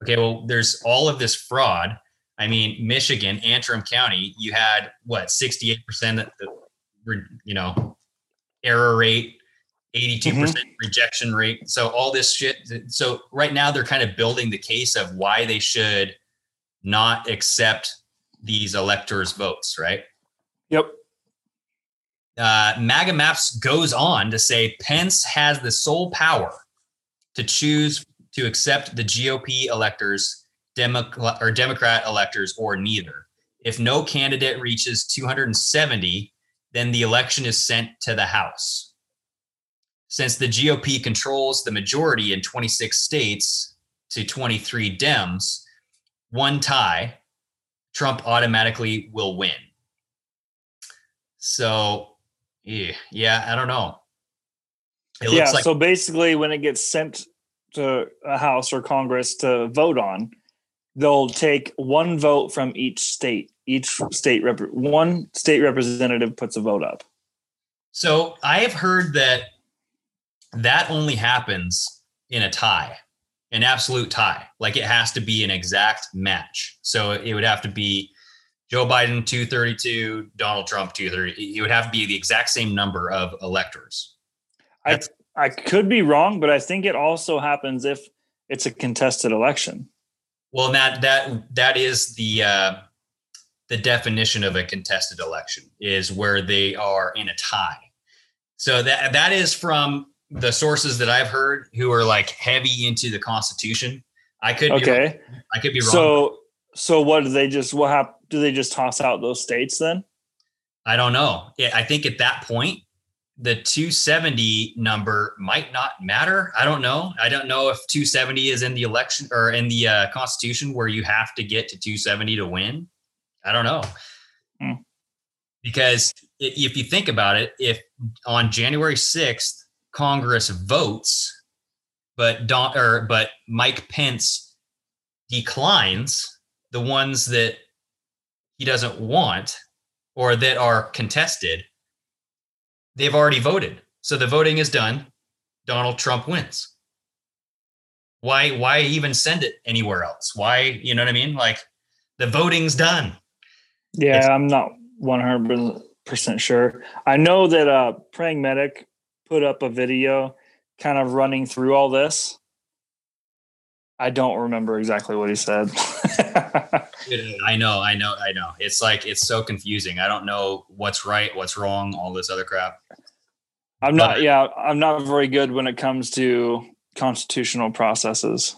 S9: okay, well, there's all of this fraud. I mean, Michigan, Antrim County, you had what 68% of the, you know, error rate, 82% rejection rate. So all this shit. So right now they're kind of building the case of why they should not accept these electors' votes, right?
S10: Yep.
S9: Uh, MAGA Maps goes on to say Pence has the sole power to choose to accept the GOP electors, Democrat or Democrat electors, or neither. If no candidate reaches 270, then the election is sent to the House. Since the GOP controls the majority in 26 states to 23 Dems, one tie, Trump automatically will win. So, yeah, yeah I don't know.
S10: It yeah, like- so basically, when it gets sent to a House or Congress to vote on, they'll take one vote from each state. Each state rep- one state representative puts a vote up.
S9: So I have heard that that only happens in a tie an absolute tie. Like it has to be an exact match. So it would have to be Joe Biden 232, Donald Trump 230. It would have to be the exact same number of electors.
S10: I I could be wrong, but I think it also happens if it's a contested election.
S9: Well, that that that is the uh, the definition of a contested election is where they are in a tie. So that that is from the sources that I've heard who are like heavy into the Constitution. I could
S10: okay.
S9: Be, I could be wrong.
S10: So so what do they just what hap- do they just toss out those states then?
S9: I don't know. I think at that point the 270 number might not matter. I don't know. I don't know if 270 is in the election or in the uh, Constitution where you have to get to 270 to win. I don't know. Hmm. Because if you think about it, if on January 6th Congress votes, but Don or but Mike Pence declines the ones that he doesn't want or that are contested, they've already voted. So the voting is done. Donald Trump wins. Why why even send it anywhere else? Why, you know what I mean? Like the voting's done.
S10: Yeah, it's- I'm not 100% sure. I know that uh praying medic put up a video kind of running through all this. I don't remember exactly what he said.
S9: I know, I know, I know. It's like it's so confusing. I don't know what's right, what's wrong, all this other crap.
S10: I'm not but, yeah, I'm not very good when it comes to constitutional processes.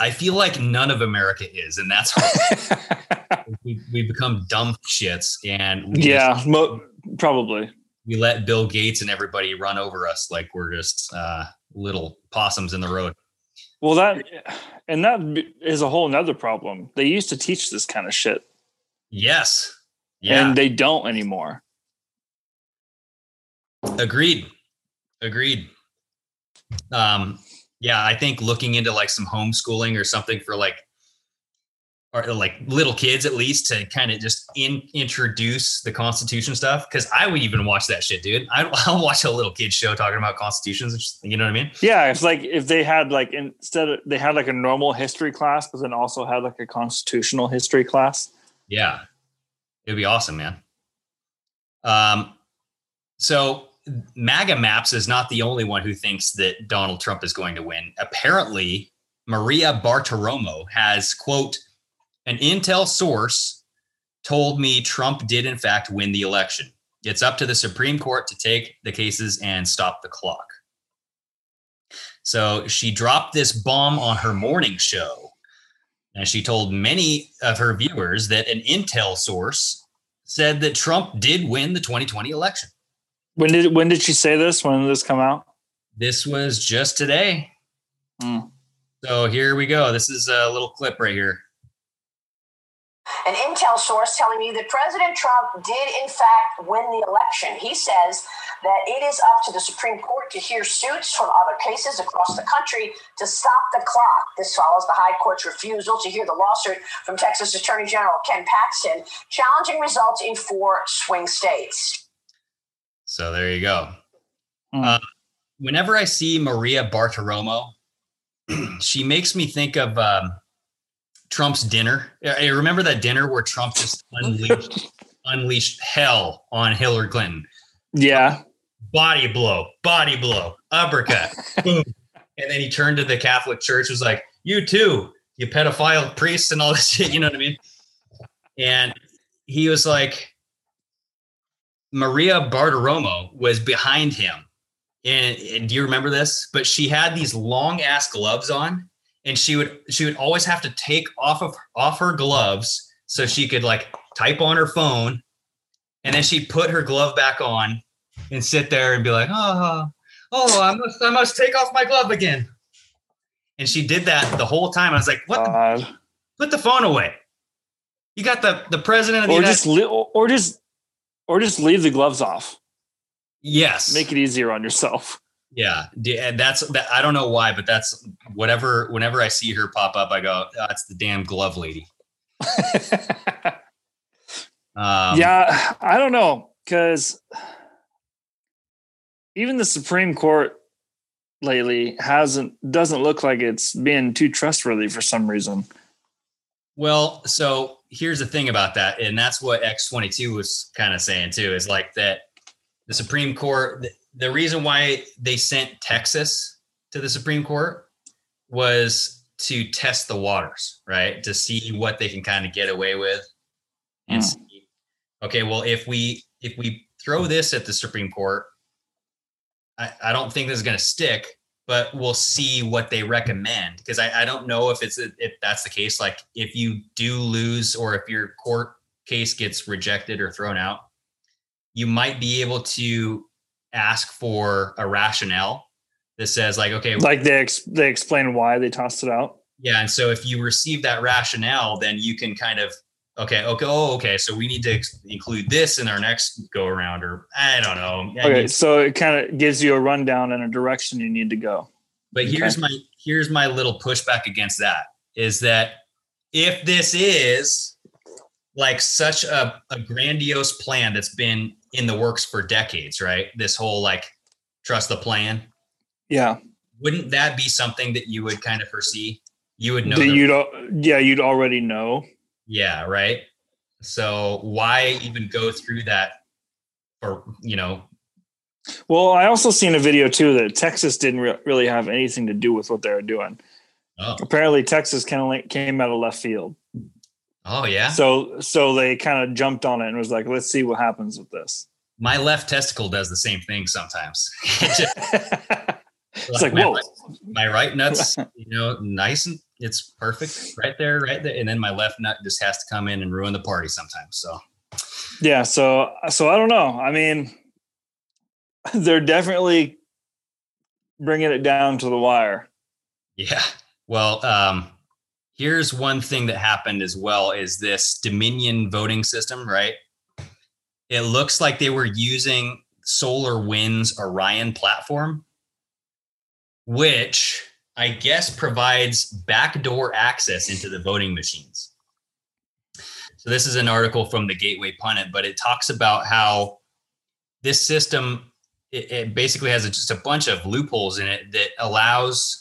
S9: I feel like none of America is, and that's we, we become dumb shits. And
S10: yeah, just, mo- probably
S9: we let Bill Gates and everybody run over us like we're just uh, little possums in the road.
S10: Well, that and that is a whole nother problem. They used to teach this kind of shit.
S9: Yes. Yeah.
S10: And they don't anymore.
S9: Agreed. Agreed. Um, yeah, I think looking into like some homeschooling or something for like or like little kids at least to kind of just in, introduce the Constitution stuff. Because I would even watch that shit, dude. I, will watch a little kid show talking about constitutions. You know what I mean?
S10: Yeah, it's like if they had like instead of they had like a normal history class, but then also had like a constitutional history class.
S9: Yeah, it'd be awesome, man. Um, so MAGA Maps is not the only one who thinks that Donald Trump is going to win. Apparently, Maria Bartiromo has quote an intel source told me Trump did, in fact, win the election. It's up to the Supreme Court to take the cases and stop the clock. So she dropped this bomb on her morning show. And she told many of her viewers that an intel source said that Trump did win the 2020 election.
S10: When did when did she say this? When did this come out?
S9: This was just today.
S10: Mm.
S9: So here we go. This is a little clip right here.
S13: An intel source telling me that President Trump did, in fact, win the election. He says that it is up to the Supreme Court to hear suits from other cases across the country to stop the clock. This follows the High Court's refusal to hear the lawsuit from Texas Attorney General Ken Paxton challenging results in four swing states.
S9: So there you go. Uh, whenever I see Maria Bartiromo, she makes me think of um, Trump's dinner. I remember that dinner where Trump just unleashed unleashed hell on Hillary Clinton.
S10: Yeah.
S9: Body blow, body blow, uppercut, boom. And then he turned to the Catholic Church, was like, You too, you pedophile priests and all this shit, you know what I mean? And he was like, Maria Bartiromo was behind him. And, and do you remember this? But she had these long ass gloves on, and she would she would always have to take off of off her gloves so she could like type on her phone, and then she'd put her glove back on and sit there and be like, oh, oh, I must I must take off my glove again. And she did that the whole time. I was like, what? The, put the phone away. You got the the president of the
S10: Or
S9: United
S10: just li- or just or just leave the gloves off.
S9: Yes.
S10: Make it easier on yourself.
S9: Yeah, and that's that. I don't know why, but that's whatever. Whenever I see her pop up, I go, "That's the damn glove lady." um,
S10: yeah, I don't know because even the Supreme Court lately hasn't doesn't look like it's being too trustworthy for some reason.
S9: Well, so here's the thing about that, and that's what X22 was kind of saying too, is like that the Supreme Court, the, reason why they sent Texas to the Supreme Court was to test the waters, right? To see what they can kind of get away with and hmm. see, okay, well, if we if we throw this at the Supreme Court, I, I don't think this is going to stick, but we'll see what they recommend because I, I don't know if it's if that's the case. Like if you do lose or if your court case gets rejected or thrown out, you might be able to ask for a rationale that says like, okay,
S10: Like they ex- they explain why they tossed it out.
S9: yeah. And so if you receive that rationale, then you can kind of, okay, okay, oh, okay. So we need to ex- include this in our next go around, or I don't know. I
S10: Okay,
S9: mean,
S10: so it kind of gives you a rundown and a direction you need to go.
S9: But here's my here's my little pushback against that is that if this is like such a, a grandiose plan that's been in the works for decades, right? This whole like trust the plan,
S10: Yeah,
S9: wouldn't that be something that you would kind of foresee? You would know
S10: that you'd al- yeah you'd already know.
S9: Yeah, right. So why even go through that for you know?
S10: Well, I also seen a video too that Texas didn't re- really have anything to do with what they were doing.
S9: Oh,
S10: Apparently, Texas kind of came out of left field.
S9: Oh yeah.
S10: So so they kind of jumped on it and was like, let's see what happens with this.
S9: My left testicle does the same thing sometimes. Just-
S10: It's like,
S9: my,
S10: whoa.
S9: right- my right nut's you know nice and it's perfect right there, right there, and then my left nut just has to come in and ruin the party sometimes. So
S10: Yeah, so so I don't know. I mean, they're definitely bringing it down to the wire.
S9: Yeah. Well, um, here's one thing that happened as well is this Dominion voting system, right? It looks like they were using SolarWinds Orion platform, which I guess provides backdoor access into the voting machines. So this is an article from the Gateway Pundit, but it talks about how this system it, it basically has a, just a bunch of loopholes in it that allows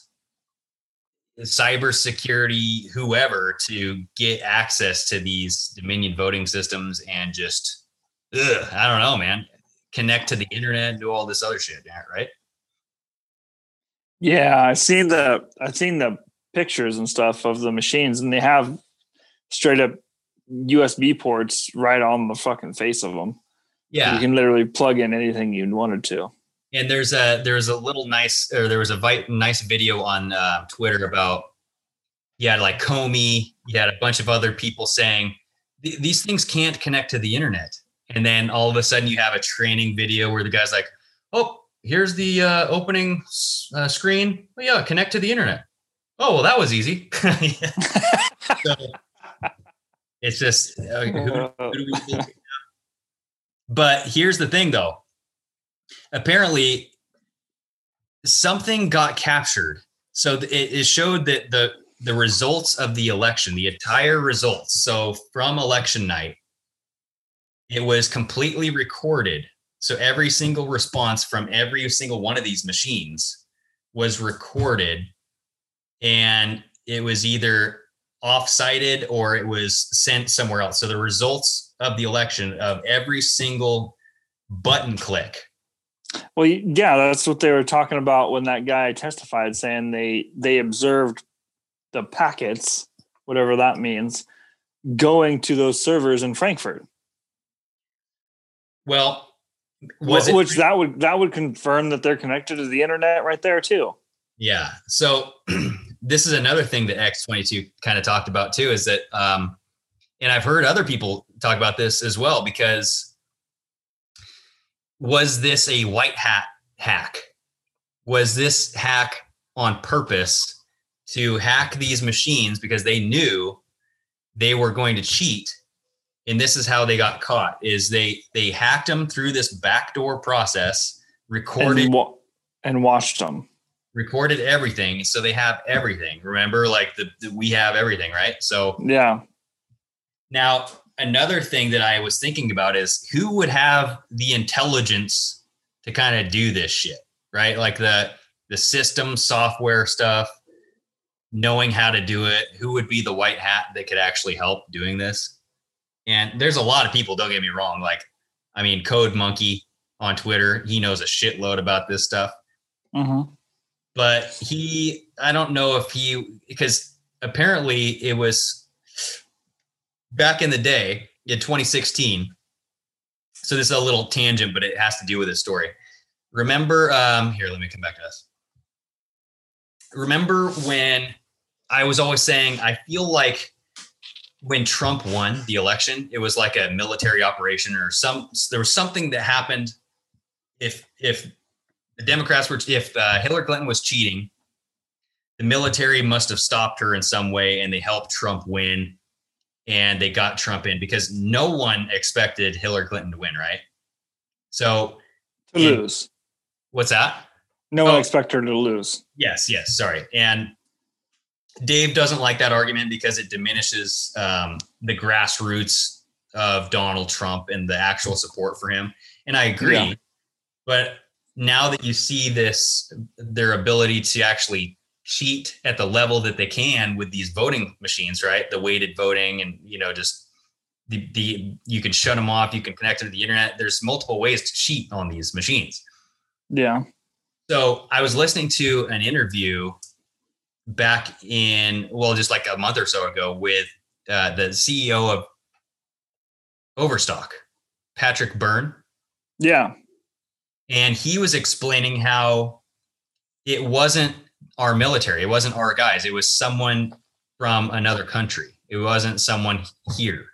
S9: cybersecurity whoever to get access to these Dominion voting systems and just ugh, I don't know, man, connect to the internet, and do all this other shit, yeah, right?
S10: Yeah, I've seen the I've seen the pictures and stuff of the machines, and they have straight up USB ports right on the fucking face of them.
S9: Yeah.
S10: you can literally plug in anything you wanted to.
S9: And there's a there's a little nice or there was a vi- nice video on uh, Twitter about you had like Comey, you had a bunch of other people saying these things can't connect to the internet, and then all of a sudden you have a training video where the guy's like, "Oh, here's the uh, opening uh, screen. Oh yeah, connect to the internet. Oh well, that was easy." so, It's just, uh, who, who do we believe? but here's the thing, though. Apparently, something got captured. So it, it showed that the the results of the election, the entire results. So from election night, it was completely recorded. So every single response from every single one of these machines was recorded, and it was either off-sited or it was sent somewhere else. So the results of the election of every single button click
S10: Well, yeah, that's what they were talking about when that guy testified, saying they they observed the packets, whatever that means, going to those servers in Frankfurt.
S9: Well, was it
S10: which that would that would confirm that they're connected to the internet right there too.
S9: Yeah. So this is another thing that X22 kind of talked about too is that, um, and I've heard other people talk about this as well because was this a white hat hack? Was this hack on purpose to hack these machines because they knew they were going to cheat? And this is how they got caught is they they hacked them through this backdoor process, recorded
S10: and, wa- and watched them.
S9: recorded everything so they have everything remember like the, the- we have everything right so
S10: Yeah,
S9: now another thing that i was thinking about is who would have the intelligence to kind of do this shit right? Like the the system software stuff knowing how to do it who would be the white hat that could actually help doing this? And there's a lot of people don't get me wrong like i mean code monkey on twitter he knows a shitload about this stuff.
S10: Mhm.
S9: but he i don't know if he because apparently it was back in the day in 2016 so this is a little tangent but it has to do with this story. Remember um here let me come back to this. Remember when i was always saying i feel like when trump won the election it was like a military operation or some there was something that happened. If if the Democrats were if uh, Hillary Clinton was cheating, the military must have stopped her in some way, and they helped Trump win, and they got Trump in because no one expected Hillary Clinton to win, right? So
S10: to
S9: in-
S10: lose.
S9: what's that?
S10: No
S9: Oh.
S10: one expected her to lose.
S9: Yes, yes, sorry. And Dave doesn't like that argument because it diminishes um, the grassroots of Donald Trump and the actual support for him. And I agree.
S10: Yeah.
S9: But now that you see this, their ability to actually cheat at the level that they can with these voting machines, right? The weighted voting and, you know, just the, the you can shut them off, you can connect them to the internet. There's multiple ways to cheat on these machines.
S10: Yeah.
S9: So I was listening to an interview back in, well, just like a month or so ago with uh, the CEO of Overstock, Patrick Byrne.
S10: Yeah.
S9: And he was explaining how it wasn't our military, it wasn't our guys, it was someone from another country. It wasn't someone here.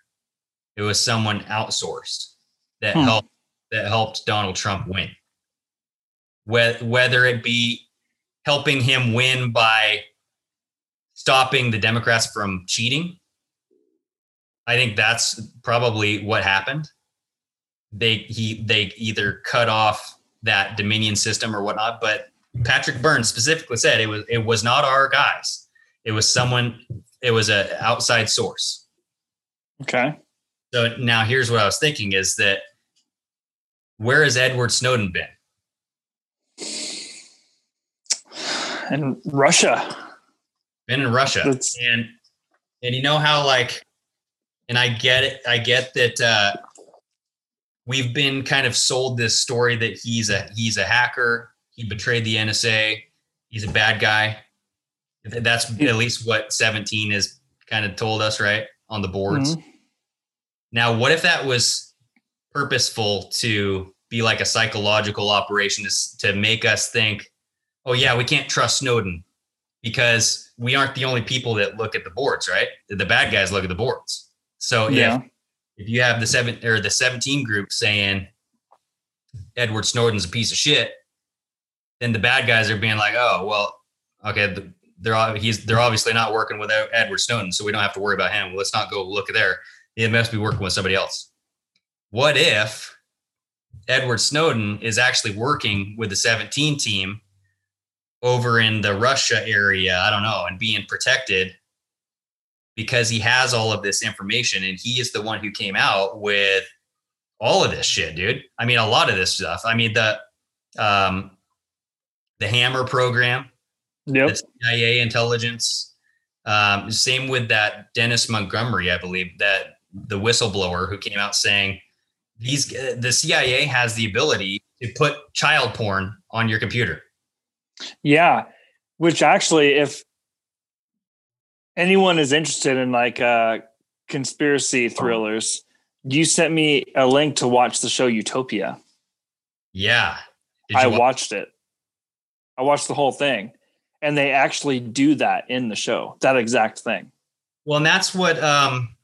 S9: It was someone outsourced that
S10: Hmm.
S9: helped that helped Donald Trump win. Whe- Whether it be helping him win by stopping the Democrats from cheating, I think that's probably what happened. They he they either cut off that Dominion system or whatnot, but Patrick Burns specifically said it was it was not our guys. It was someone. It was an outside source.
S10: Okay.
S9: So now here's what I was thinking is that where has Edward Snowden been?
S10: In Russia.
S9: Been in Russia.
S10: That's-
S9: and and you know how like and I get it, I get that uh we've been kind of sold this story that he's a he's a hacker, he betrayed the NSA, he's a bad guy. That's at least what 17 has kind of told us, right? On the boards.
S10: Mhm.
S9: Now, what if that was purposeful to be like a psychological operation to, to make us think, oh, yeah, we can't trust Snowden because we aren't the only people that look at the boards, right? The bad guys look at the boards. So
S10: Yeah.
S9: if, if you have the seven or the 17 group saying Edward Snowden's a piece of shit, then the bad guys are being like, oh, well, okay, the, they're he's they're obviously not working with Edward Snowden, so we don't have to worry about him. Let's not go look there. He must be working with somebody else. What if Edward Snowden is actually working with the 17 team over in the Russia area? I don't know, and being protected because he has all of this information and he is the one who came out with all of this shit, dude. I mean, a lot of this stuff. I mean, the um the Hammer program,
S10: yep.
S9: the CIA intelligence. Um, same with that Dennis Montgomery, I believe, that the whistleblower who came out saying these the CIA has the ability to put child porn on your computer.
S10: Yeah, which actually, if anyone is interested in like uh, conspiracy thrillers, you sent me a link to watch the show Utopia.
S9: Yeah,
S10: I watch- watched it. I watched the whole thing, and they actually do that in the show. That exact thing.
S9: Well, and that's what um,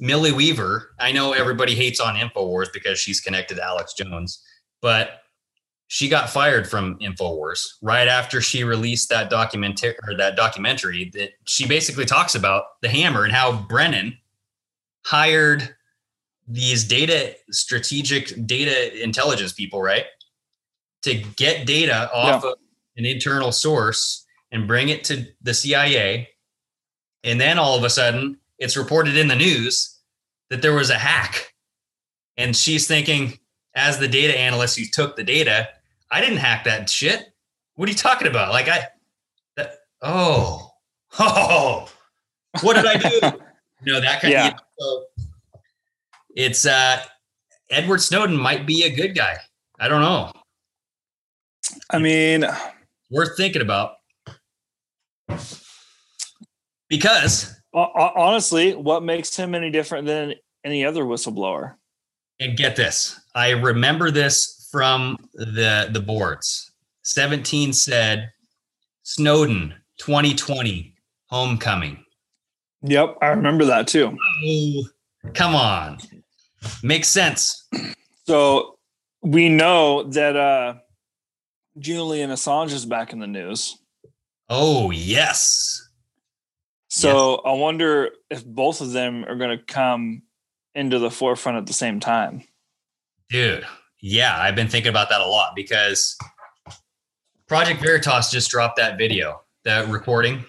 S9: Millie Weaver. I know everybody hates on Infowars because she's connected to Alex Jones, but she got fired from Infowars right after she released that documentary or that documentary that she basically talks about the hammer and how Brennan hired these data strategic data intelligence people, right? To get data off yeah. of an internal source and bring it to the CIA. And then all of a sudden it's reported in the news that there was a hack. And she's thinking, as the data analyst who took the data, I didn't hack that shit. What are you talking about? Like I, that, oh, oh, what did I do? you know that kind yeah. of. So it's uh, Edward Snowden might be a good guy. I don't know.
S10: I mean,
S9: worth thinking about because
S10: honestly, what makes him any different than any other whistleblower?
S9: And get this, I remember this from the the boards. 17 said Snowden 2020 homecoming.
S10: Yep, I remember that too.
S9: Oh, come on. Makes sense.
S10: So we know that uh Julian Assange is back in the news.
S9: Oh, yes.
S10: So yes. I wonder if both of them are going to come into the forefront at the same time.
S9: Dude, yeah, I've been thinking about that a lot because Project Veritas just dropped that video, that recording.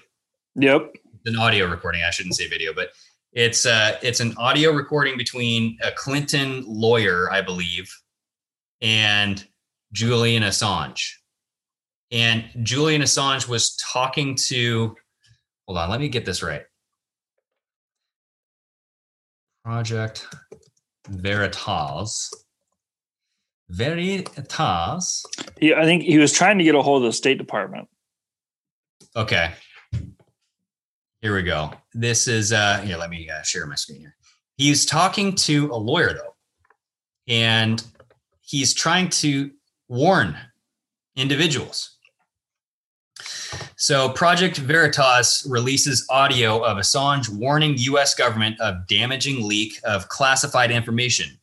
S10: Yep.
S9: An audio recording. I shouldn't say video, but it's uh it's an audio recording between a Clinton lawyer, I believe, and Julian Assange. And Julian Assange was talking to, hold on, let me get this right. Project Veritas. Veritas.
S10: Yeah, I think he was trying to get a hold of the State Department.
S9: Okay. Here we go. This is uh here, let me uh, share my screen here. He's talking to a lawyer though. And he's trying to warn individuals. So, Project Veritas releases audio of Assange warning US government of damaging leak of classified information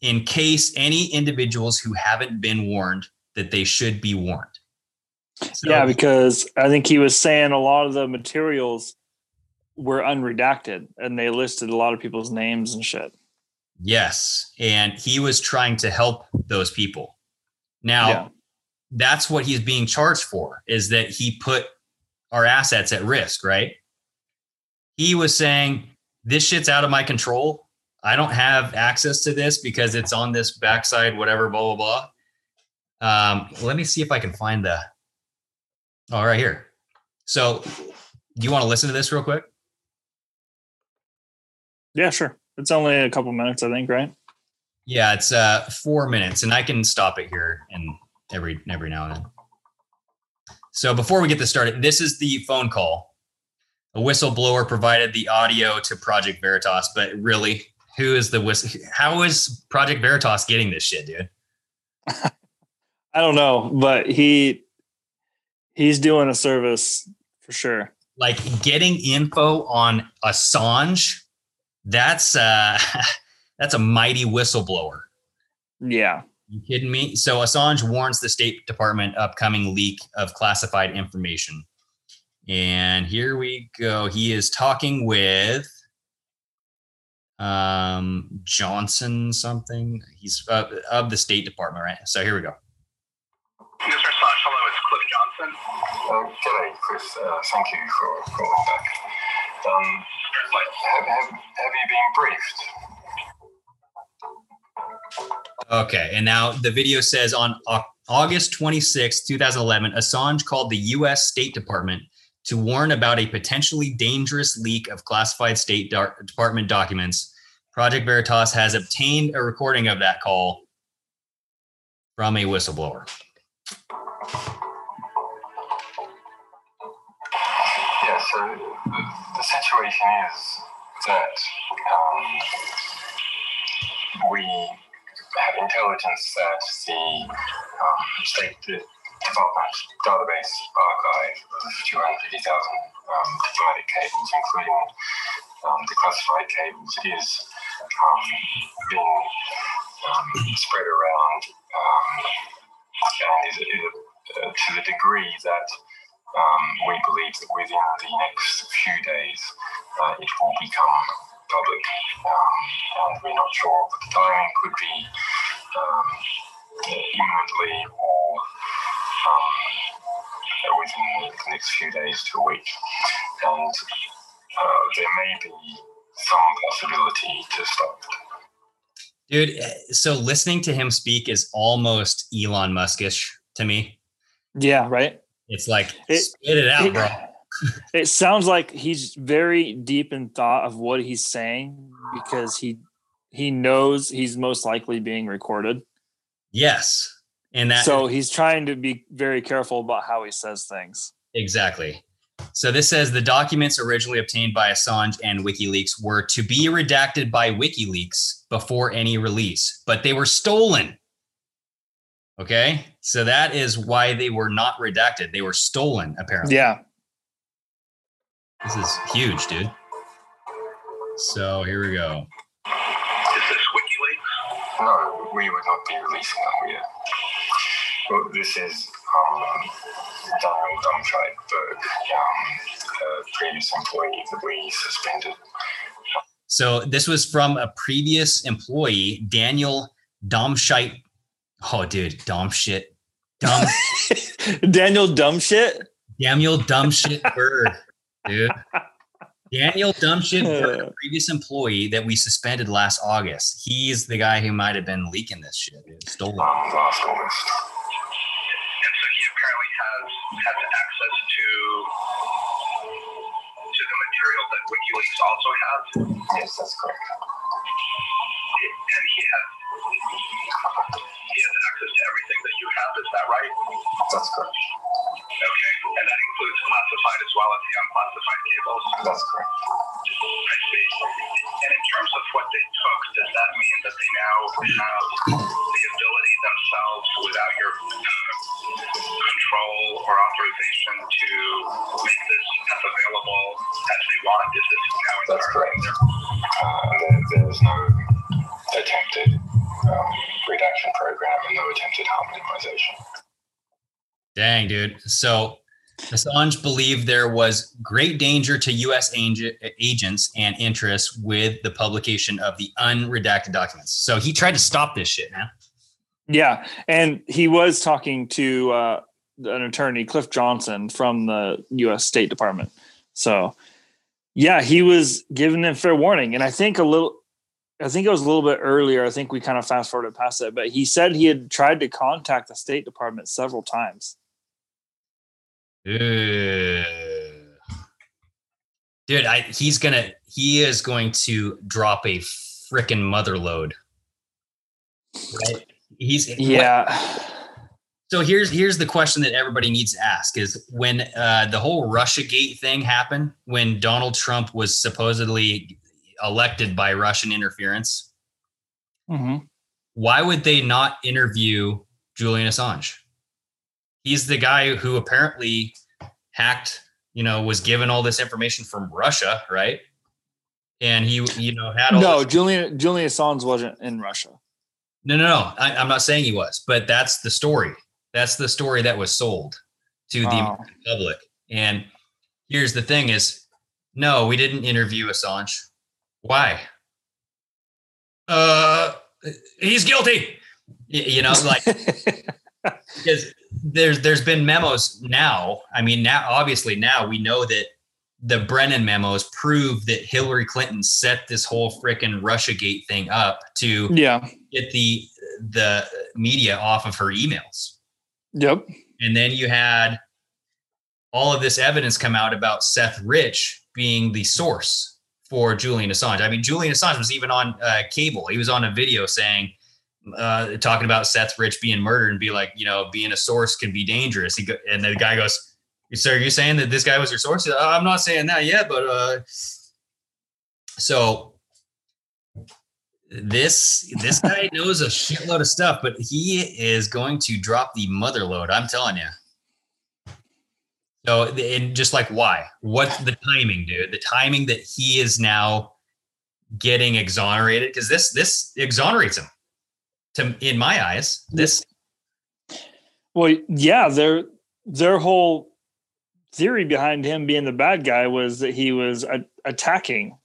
S9: in case any individuals who haven't been warned that they should be warned.
S10: So, yeah, because I think he was saying a lot of the materials were unredacted and they listed a lot of people's names and shit.
S9: Yes. And he was trying to help those people. Now, yeah. That's what he's being charged for is that he put our assets at risk, right? He was saying, This shit's out of my control. I don't have access to this because it's on this backside, whatever, blah, blah, blah. Um, let me see if I can find the. Oh, right here. So, do you want to listen to this real quick?
S10: Yeah, sure. It's only a couple minutes, I think, right?
S9: Yeah, it's uh four minutes, and I can stop it here and every every now and then. So before we get this started, this is the phone call. A whistleblower provided the audio to Project Veritas, but really, who is the whistle? How is Project Veritas getting this shit, dude?
S10: I don't know, but he he's doing a service for sure.
S9: Like getting info on Assange that's uh that's a mighty whistleblower.
S10: Yeah.
S9: You kidding me? So Assange warns the State Department upcoming leak of classified information. And here we go. He is talking with um, Johnson something. He's uh, of the State Department, right? So here we go.
S12: Mr. Assange, hello, it's Cliff Johnson.
S14: G'day, Chris. Uh, thank you for calling back. Um, have, have, have you been briefed?
S9: Okay, and now the video says on August 26, 2011, Assange called the U.S. State Department to warn about a potentially dangerous leak of classified State Department documents. Project Veritas has obtained a recording of that call from a whistleblower.
S14: Yeah, so the, situation is that um, we have intelligence that the um, State Department database archive of 250,000 um, diplomatic cables, including um, the classified cables, is um, being um, spread around um, and is, is uh, to the degree that um, we believe that within the next few days uh, it will become public. Um, and we're not sure what the timing could be um, imminently or um, within the next few days to a week. And uh, there may be some possibility to stop.
S9: Dude, eh, so listening to him speak is almost Elon Muskish to me.
S10: Yeah, right.
S9: It's like spit it out,
S10: it-
S9: bro.
S10: It sounds like he's very deep in thought of what he's saying because he he knows he's most likely being recorded.
S9: Yes. And that
S10: so he's trying to be very careful about how he says things.
S9: Exactly. So this says the documents originally obtained by Assange and WikiLeaks were to be redacted by WikiLeaks before any release, but they were stolen. Okay? So that is why they were not redacted. They were stolen apparently.
S10: Yeah.
S9: This is huge, dude. So here we go.
S12: Is this WikiLeaks?
S14: No, we would not be releasing them yet. Well, this is um, Daniel Domscheit-Berg, um, a previous employee that we suspended.
S9: So this was from a previous employee, Daniel Domscheit. Oh, dude, Dom shit. Dumb
S10: Daniel dumb shit.
S9: Daniel dumb shit bird, dude. Daniel dumb shit a previous employee that we suspended last August. He's the guy who might have been leaking this shit, dude. Stolen.
S14: Um, last August.
S12: And so he apparently has has access to to the material that WikiLeaks also has.
S14: Yes, that's correct.
S12: And he has he has access to everything that you have. Is that right?
S14: That's correct.
S12: Okay, and that includes classified as well as the unclassified cables.
S14: That's correct.
S12: I see. And in terms of what they took, does that mean that they now have the ability themselves, without your uh, control or authorization, to make this as available as they want? Is this now
S14: That's
S12: entirely
S14: correct. Uh, there, there's no attempted um, redaction program and no attempted harm minimization.
S9: Dang, dude. So Assange believed there was great danger to U.S. ag- agents and interests with the publication of the unredacted documents. So he tried to stop this shit, man.
S10: Yeah, and he was talking to uh, an attorney, Cliff Johnson, from the U.S. State Department. So, yeah, he was giving them fair warning, and I think a little, I think it was a little bit earlier. I think we kind of fast forwarded past it, but he said he had tried to contact the State Department several times.
S9: Dude, I, he's gonna he is going to drop a freaking mother load. Right? He's
S10: Yeah.
S9: So here's here's the question that everybody needs to ask is when uh, the whole Russia Gate thing happened, when Donald Trump was supposedly elected by Russian interference,
S10: Mm-hmm.
S9: why would they not interview Julian Assange? He's the guy who apparently hacked, you know, was given all this information from Russia, right? And he, you know, had all
S10: No,
S9: this-
S10: Julian Julian Assange wasn't in Russia.
S9: no, no, no. I, I'm not saying he was, but that's the story. That's the story that was sold to the
S10: Oh.
S9: Public. And here's the thing: is no, we didn't interview Assange. Why? uh, he's guilty. You know, like because there's there's been memos now. I mean, now obviously now we know that the Brennan memos prove that Hillary Clinton set this whole freaking RussiaGate thing up to
S10: Yeah.
S9: get the the media off of her emails.
S10: Yep.
S9: And then you had all of this evidence come out about Seth Rich being the source for Julian Assange. I mean, Julian Assange was even on uh, cable. He was on a video saying, uh, talking about Seth Rich being murdered and be like, you know, being a source can be dangerous. He go, and the guy goes, "So are you saying that this guy was your source?" "Oh, I'm not saying that yet, but uh, so this this guy knows a shitload of stuff, but he is going to drop the mother load. I'm telling you. So, and just like why? What's the timing, dude? The timing that he is now getting exonerated because this this exonerates him. To in my eyes, this
S10: Well, yeah, their their whole theory behind him being the bad guy was that he was a- attacking,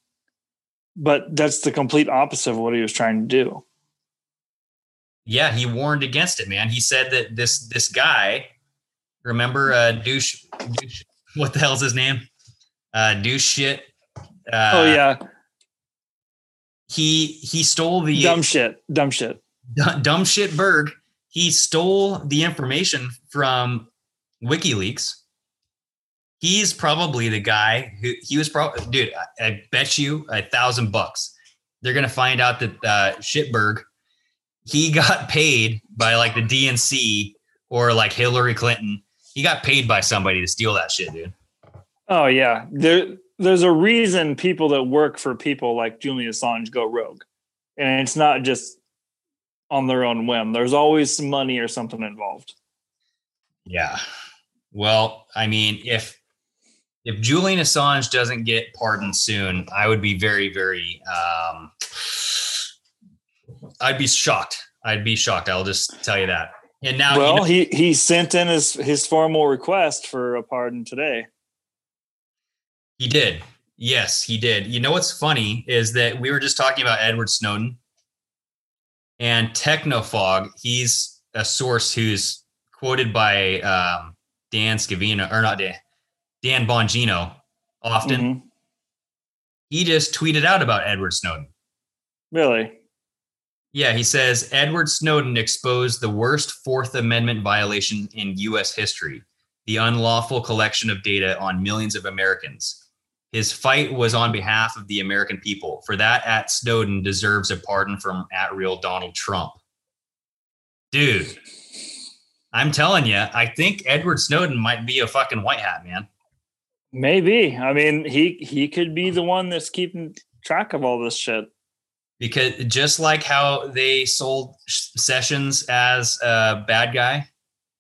S10: but that's the complete opposite of what he was trying to do.
S9: yeah, he warned against it, man. He said that this this guy, remember uh douche, douche what the hell's his name? Uh douche shit. Uh,
S10: oh yeah,
S9: he he stole the
S10: dumb shit, dumb shit.
S9: dumb, dumb shit Berg. He stole the information from WikiLeaks. He's probably the guy who he was probably dude. I, I bet you a thousand bucks they're gonna find out that uh, Shitberg he got paid by like the DNC or like Hillary Clinton. He got paid by somebody to steal that shit, dude.
S10: Oh yeah, there there's a reason people that work for people like Julian Assange go rogue, and it's not just on their own whim. There's always some money or something involved.
S9: Yeah. Well, I mean, if if Julian Assange doesn't get pardoned soon, I would be very, very um I'd be shocked. I'd be shocked. I'll just tell you that. And now
S10: well,
S9: you know,
S10: he he sent in his his formal request for a pardon today.
S9: he did. Yes, he did. You know what's funny is that we were just talking about Edward Snowden and Technofog. He's a source who's quoted by um, Dan Scavino, or not Dan, Dan Bongino often.
S10: Mhm.
S9: He just tweeted out about Edward Snowden.
S10: Really?
S9: Yeah, he says Edward Snowden exposed the worst Fourth Amendment violation in U.S. history the unlawful collection of data on millions of Americans. His fight was on behalf of the American people. For that, at Snowden deserves a pardon from at real Donald Trump. Dude, I'm telling you, I think Edward Snowden might be a fucking white hat, man.
S10: Maybe. I mean, he he could be the one that's keeping track of all this shit.
S9: Because just like how they sold Sessions as a bad guy,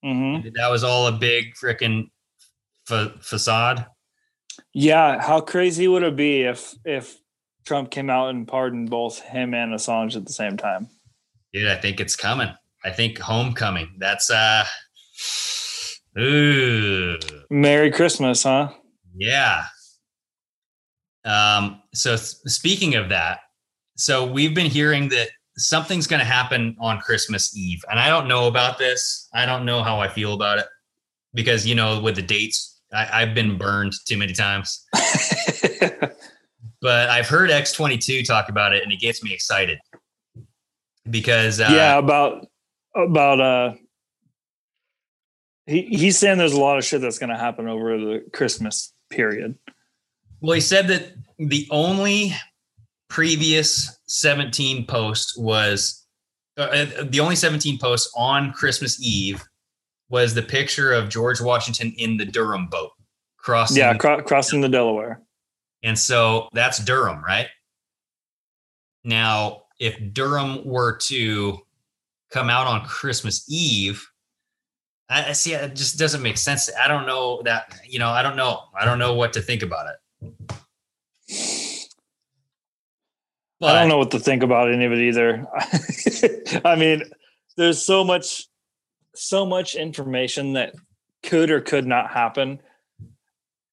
S10: Mm-hmm.
S9: that was all a big freaking fa- facade.
S10: Yeah, how crazy would it be if if Trump came out and pardoned both him and Assange at the same time?
S9: Dude, I think it's coming. I think homecoming. That's uh ooh
S10: Merry Christmas, huh?
S9: yeah. Um, so s- speaking of that, so we've been hearing that something's gonna happen on Christmas Eve. And I don't know about this. I don't know how I feel about it. Because you know, with the dates, I, I've been burned too many times. but I've heard X22 talk about it and it gets me excited. Because uh,
S10: yeah, about about uh he he's saying there's a lot of shit that's gonna happen over the Christmas period.
S9: Well, he said that the only previous 17 post was uh, uh, the only 17 posts on Christmas Eve was the picture of George Washington in the Durham boat crossing.
S10: Yeah, cro- crossing the Delaware.
S9: And so that's Durham, right? Now, if Durham were to come out on Christmas Eve, I I see it just doesn't make sense. I don't know that, you know, I don't know. I don't know what to think about it.
S10: I don't know what to think about any of it either. I mean, there's so much so much information that could or could not happen.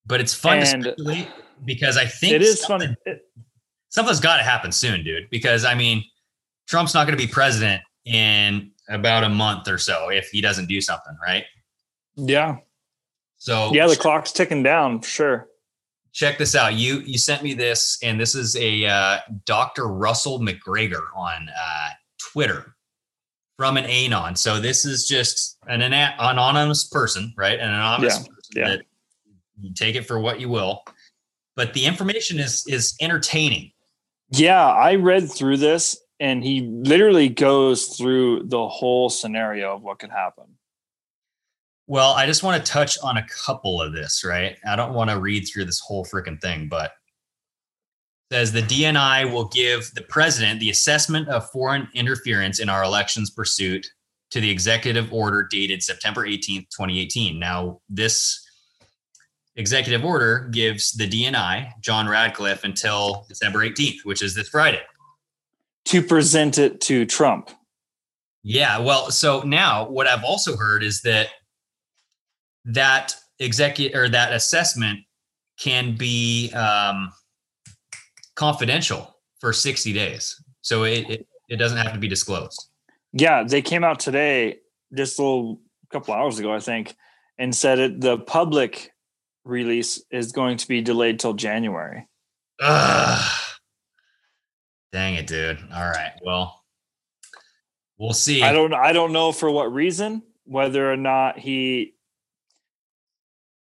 S9: But it's fun
S10: And-
S9: to speculate because I think
S10: It is
S9: something-
S10: fun.
S9: Something's got to happen soon, dude. Because I mean, Trump's not going to be president in about a month or so if he doesn't do something, right?
S10: Yeah.
S9: So
S10: yeah, the clock's ticking down for sure.
S9: Check this out. You you sent me this, and this is a uh, Dr. Russell McGregor on uh, Twitter from an anon. So this is just an, an anonymous person, right? An anonymous
S10: Yeah,
S9: person
S10: yeah.
S9: that you take it for what you will. But the information is is entertaining.
S10: Yeah, I read through this and he literally goes through the whole scenario of what could happen.
S9: Well, I just want to touch on a couple of this, right? I don't want to read through this whole freaking thing, but it says the DNI will give the president the assessment of foreign interference in our elections pursuit to the executive order dated September 18th, 2018. Now, this executive order gives the DNI, John Ratcliffe, until December 18th, which is this Friday.
S10: To present it to Trump.
S9: Yeah, well, so now what I've also heard is that that executive or that assessment can be um, confidential for 60 days. So it, it it doesn't have to be disclosed.
S10: Yeah, they came out today, just a little couple hours ago, I think, and said it the public release is going to be delayed till January.
S9: Ugh. Dang it, dude. All right. Well, we'll see.
S10: I don't I don't know for what reason, whether or not he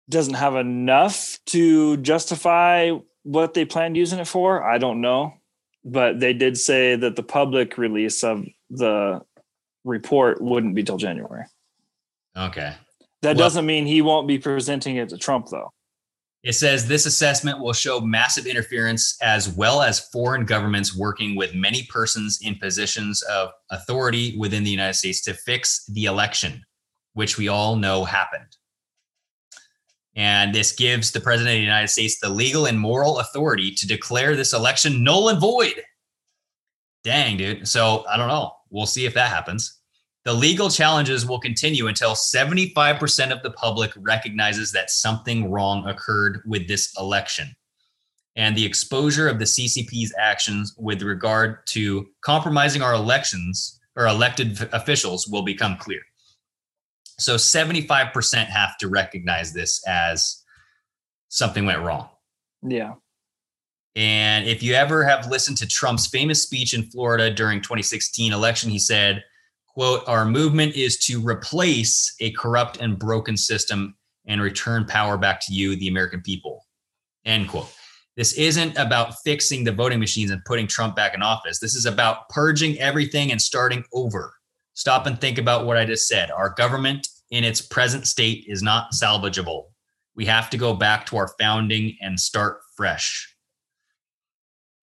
S10: doesn't have enough to justify what they planned using it for. I don't know. But they did say that the public release of the report wouldn't be till January.
S9: Okay.
S10: That
S9: Well-
S10: doesn't mean he won't be presenting it to Trump though.
S9: It says this assessment will show massive interference as well as foreign governments working with many persons in positions of authority within the United States to fix the election, which we all know happened. And this gives the president of the United States the legal and moral authority to declare this election null and void. Dang, dude. So I don't know. We'll see if that happens. The legal challenges will continue until 75% of the public recognizes that something wrong occurred with this election. And the exposure of the CCP's actions with regard to compromising our elections or elected officials will become clear. So 75% have to recognize this as something went wrong.
S10: Yeah.
S9: And if you ever have listened to Trump's famous speech in Florida during 2016 election, he said, quote, our movement is to replace a corrupt and broken system and return power back to you, the American people. End quote. This isn't about fixing the voting machines and putting Trump back in office. This is about purging everything and starting over. Stop and think about what I just said. Our government in its present state is not salvageable. We have to go back to our founding and start fresh.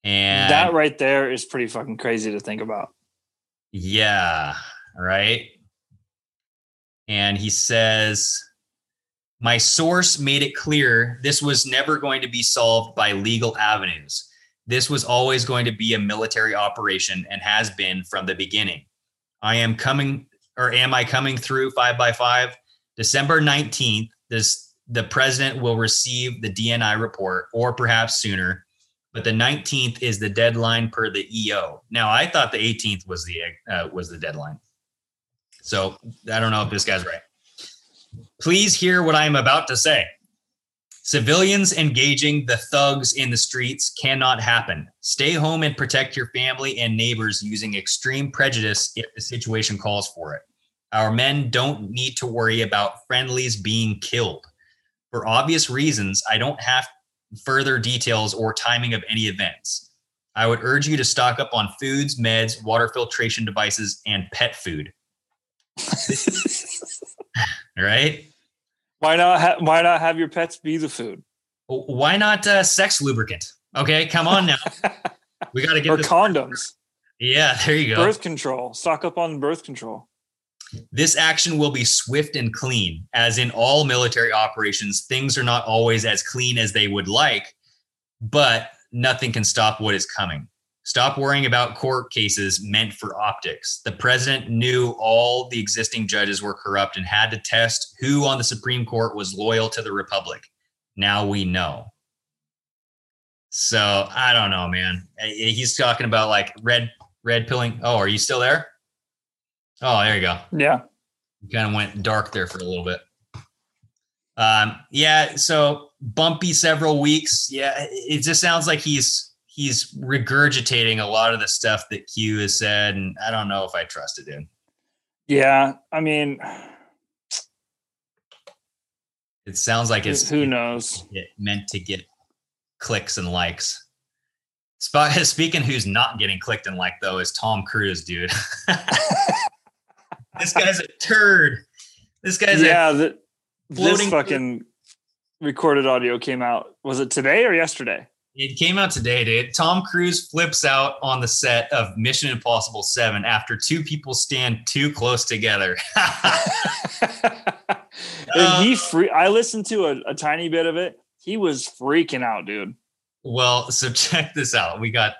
S9: And
S10: that right there is pretty fucking crazy to think about.
S9: yeah, right. And he says, My source made it clear this was never going to be solved by legal avenues. This was always going to be a military operation and has been from the beginning. I am coming, or am I coming through five by five? December 19th, this the president will receive the DNI report, or perhaps sooner. But the 19th is the deadline per the EO. Now, I thought the 18th was the uh, was the deadline. So I don't know if this guy's right. Please hear what I am about to say. Civilians engaging the thugs in the streets cannot happen. Stay home and protect your family and neighbors using extreme prejudice if the situation calls for it. Our men don't need to worry about friendlies being killed. For obvious reasons, I don't have further details or timing of any events. I would urge you to stock up on foods, meds, water filtration devices, and pet food. right?
S10: Why not? Ha- why not have your pets be the food
S9: Why not uh, sex lubricant? Okay, come on now. we got to get
S10: or condoms?
S9: yeah, there you go.
S10: Birth control. Stock up on birth control.
S9: This action will be swift and clean. As in all military operations, things are not always as clean as they would like, but nothing can stop what is coming. Stop worrying about court cases meant for optics. The president knew all the existing judges were corrupt and had to test who on the Supreme Court was loyal to the Republic. Now we know. So I don't know, man. Uh, He's talking about like red red pilling. Oh, are you still there? Oh, there you go.
S10: Yeah.
S9: You kind of went dark there for a little bit. Um, yeah, so bumpy several weeks. Yeah, it just sounds like he's he's regurgitating a lot of the stuff that Q has said, and I don't know if I trust it, dude.
S10: Yeah, I mean,
S9: It sounds like it's
S10: who knows?
S9: it meant to get clicks and likes. Sp- Speaking who's not getting clicked and liked though is Tom Cruise, dude. this guy's a turd. This guy's
S10: yeah.
S9: a
S10: The, this fucking recorded audio came out. Was it today or yesterday?
S9: It came out today, dude. Tom Cruise flips out on the set of Mission Impossible 7 after two people stand too close together.
S10: he free. I listened to a, a tiny bit of it. He was freaking out, dude.
S9: well, so check this out. We got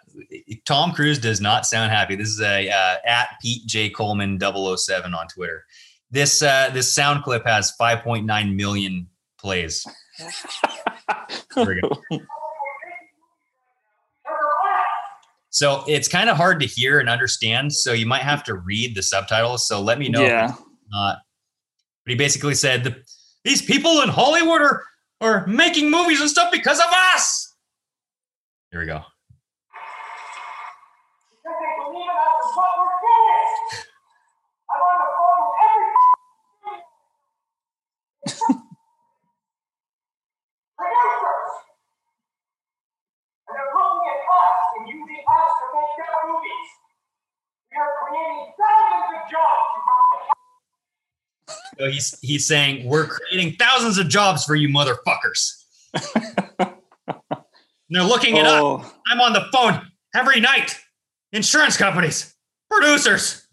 S9: Tom Cruise does not sound happy. This is a uh, at Pete J Coleman 007 on Twitter. This uh, this sound clip has 5.9 million plays. So it's kind of hard to hear and understand. So you might have to read the subtitles. So let me know.
S10: Yeah.
S9: not. But he basically said, "These people in Hollywood are are making movies and stuff because of us." Here we go. So he's he's saying we're creating thousands of jobs for you motherfuckers. They're looking it
S10: Oh.
S9: up. I'm on the phone every night. Insurance companies, producers.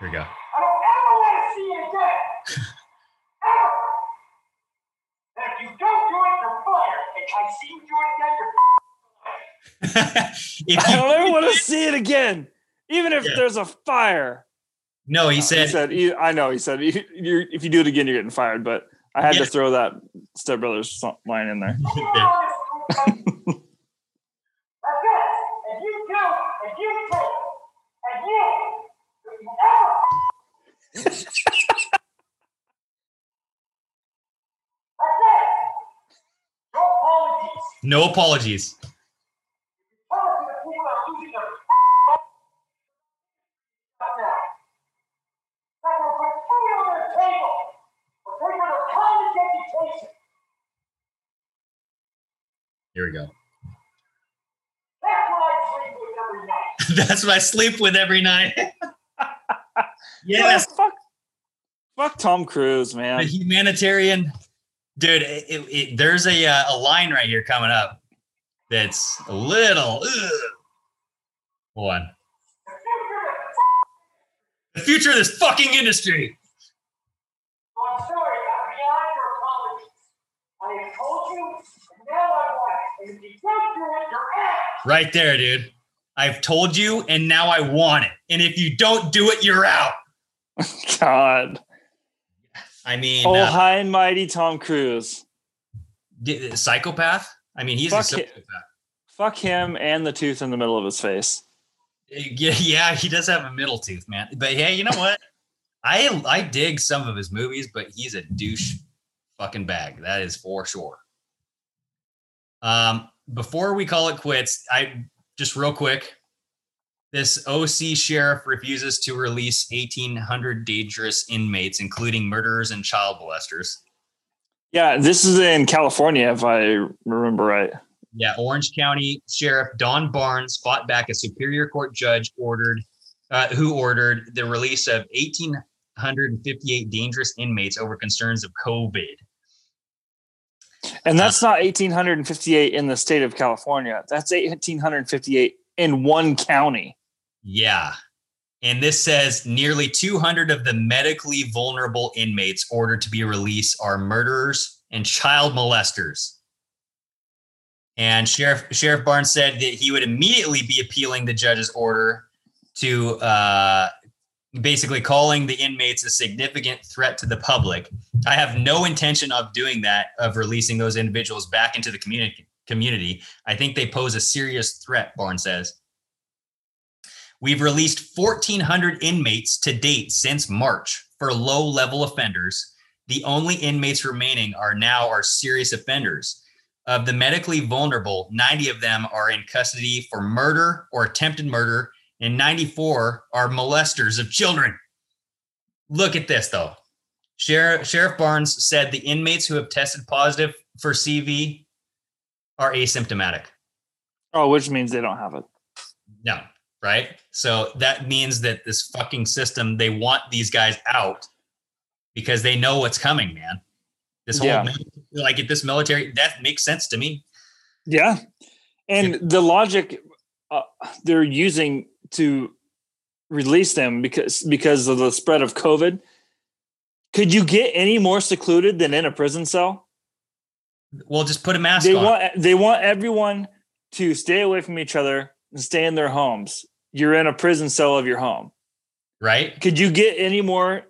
S9: Here we go. I don't ever want to see you again. ever. And if you don't do it, you're fired.
S10: If I see
S9: you-
S10: don't ever want to see it again, even if
S9: Yeah.
S10: there's a fire.
S9: no, he uh,
S10: He
S9: said,
S10: said, he- "I know." He said, "You- you're, "If you do it again, you're getting fired." But I had
S9: Yeah.
S10: to throw that Step Brothers line in there.
S9: no apologies. Here we go. That's what I sleep with every night. yes.
S10: fuck, fuck Tom Cruise, man.
S9: the humanitarian dude it, it- it- there's a uh, a line right here coming up that's a little ugh. Hold on. the future of this fucking industry right there dude i've told you and now i want it and if you don't do it you're out
S10: God,
S9: i mean
S10: oh
S9: uh,
S10: high and mighty Tom Cruise.
S9: psychopath i mean he's
S10: Fuck
S9: a psychopath
S10: Fuck him and the tooth in the middle of his face.
S9: Yeah, yeah, he does have a middle tooth, man. But hey, you know what? I I dig some of his movies, but he's a douche fucking bag. That is for sure. Um, before we call it quits, I just real quick. This OC sheriff refuses to release 1,800 dangerous inmates, including murderers and child molesters.
S10: Yeah, this is in California, if I remember right.
S9: Yeah, Orange County Sheriff Don Barnes fought back a Superior Court judge ordered, uh, who ordered the release of 1,858 dangerous inmates over concerns of COVID.
S10: And that's not 1,858 in the state of California. That's 1,858 in one county.
S9: Yeah. And this says nearly 200 of the medically vulnerable inmates ordered to be released are murderers and child molesters. And Sheriff Sheriff Barnes said that he would immediately be appealing the judge's order to uh, basically calling the inmates a significant threat to the public. I have no intention of doing that, of releasing those individuals back into the community. Community. I think they pose a serious threat. Barnes says. We've released 1,400 inmates to date since March for low level offenders. The only inmates remaining are now our serious offenders. Of the medically vulnerable, 90 of them are in custody for murder or attempted murder, and 94 are molesters of children. Look at this, though. Sheriff, Sheriff Barnes said the inmates who have tested positive for CV are asymptomatic.
S10: Oh, which means they don't have it.
S9: No, right? So that means that this fucking system, they want these guys out because they know what's coming, man. This whole
S10: Yeah.
S9: like at this military, that makes sense to me.
S10: Yeah. And the logic uh, they're using to release them because because of the spread of COVID. Could you get any more secluded than in a prison cell?
S9: Well, just put a mask
S10: They
S9: on.
S10: want they want everyone to stay away from each other and stay in their homes. You're in a prison cell of your home.
S9: right?
S10: Could you get any more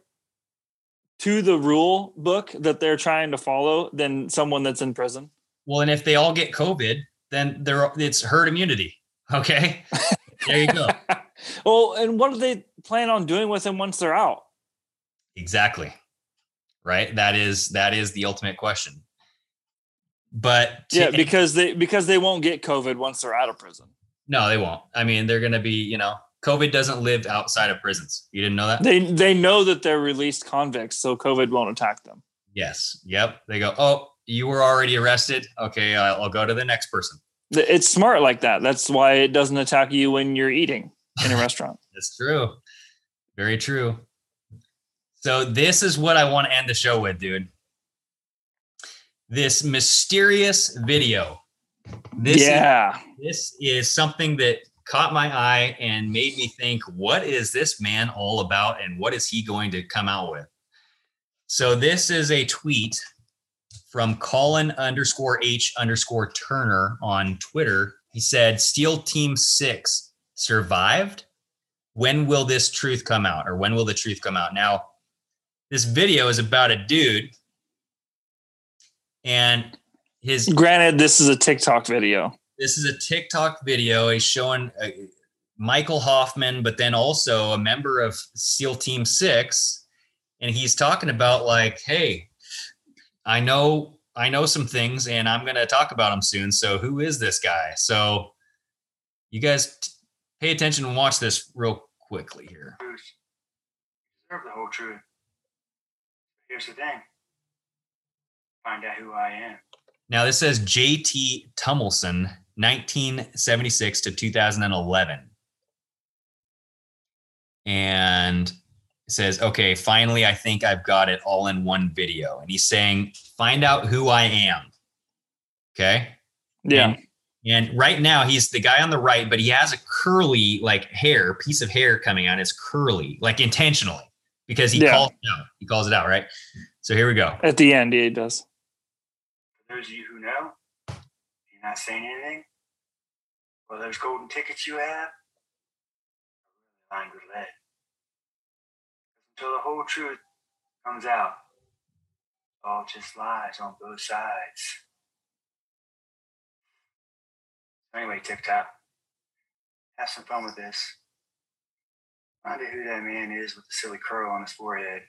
S10: to the rule book that they're trying to follow than someone that's in prison?
S9: Well, and if they all get COVID, then they're it's herd immunity. Okay. there you go.
S10: Well, and what do they plan on doing with them once they're out?
S9: Exactly. Right. That is that is the ultimate question. But to-
S10: Yeah, because they because they won't get COVID once they're out of prison.
S9: no, they won't. I mean, they're gonna be, you know, COVID doesn't live outside of prisons. You didn't know that?
S10: They they know that they're released convicts, so COVID won't attack them.
S9: yes. Yep. They go, Oh, you were already arrested. Okay, I'll, I'll go to the next person.
S10: It's smart like that. That's why it doesn't attack you when you're eating in a restaurant.
S9: That's true. Very true. So this is what I want to end the show with, dude. This mysterious video. This is-
S10: yeah.
S9: this is something that caught my eye and made me think, what is this man all about and what is he going to come out with? So this is a tweet from Colin underscore H underscore Turner on Twitter. He said, SEAL Team Six survived. When will this truth come out? Or when will the truth come out? Now, this video is about a dude and his
S10: Granted, this is a TikTok video.
S9: this is a TikTok video. He's showing uh, Michael Hoffman, but then also a member of SEAL Team Six, and he's talking about like, "Hey, I know, I know some things, and I'm going to talk about them soon. So, who is this guy? So, you guys t- pay attention and watch this real quickly here.
S15: deserve the whole truth. Here's the thing. Find out who I am.
S9: Now, this says JT Tumilson, 1976 to 2011. And it says, okay, finally, I think I've got it all in one video. And he's saying, find out who I am. Okay.
S10: Yeah.
S9: And, and right now, he's the guy on the right, but he has a curly, like hair, piece of hair coming out. It's curly, like intentionally, because he
S10: Yeah.
S9: calls it out. He calls it out, right? So here we go.
S10: At the end, yeah, he does.
S15: For those of you who know, you're not saying anything. Well, those golden tickets you have are really lined with lead. Until the whole truth comes out, all just lies on both sides. Anyway, TikTok, have some fun with this. Find out who that man is with the silly curl on his forehead.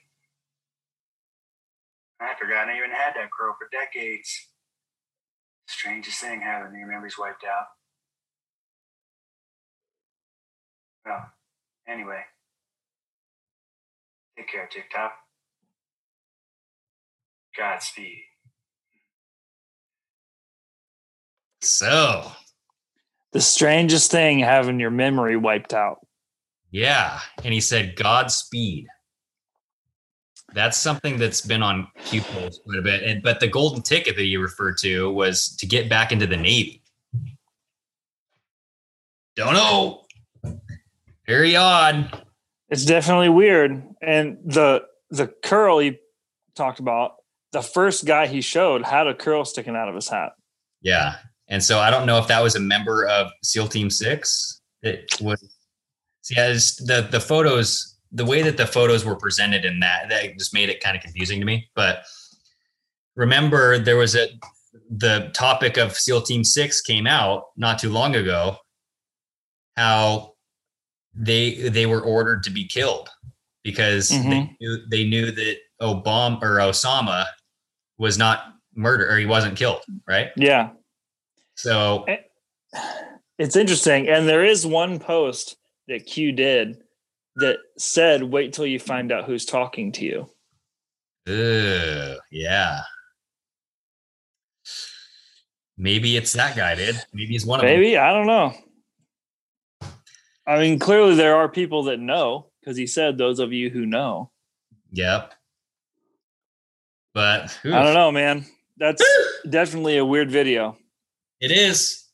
S15: I forgot I even had that curl for decades. Strangest thing having your memories wiped out. Well, anyway. Take care, TikTok. Godspeed.
S9: So,
S10: The strangest thing having your memory wiped out.
S9: Yeah. And he said Godspeed. That's something that's been on Q polls quite a bit. And but the golden ticket that you referred to was to get back into the Navy. Don't know. Very odd.
S10: It's definitely weird. And the the curl he talked about, the first guy he showed had a curl sticking out of his hat.
S9: Yeah. And so I don't know if that was a member of SEAL Team Six. It was see yeah, it's the the photos, the way that the photos were presented in that, that just made it kind of confusing to me. But remember there was a the topic of SEAL Team Six came out not too long ago. How they they were ordered to be killed because they
S10: Mhm.
S9: knew they knew that Obama or Osama was not murdered or he wasn't killed, right?
S10: Yeah.
S9: So
S10: It's interesting. And there is one post that Q did that said, wait till you find out who's talking to you.
S9: Ugh, yeah. Maybe it's that guy, dude. Maybe he's one of them.
S10: Maybe. I don't know. I mean, clearly there are people that know because he said, those of you who know.
S9: Yep. But
S10: I don't know, man. That's definitely a weird video.
S9: It is.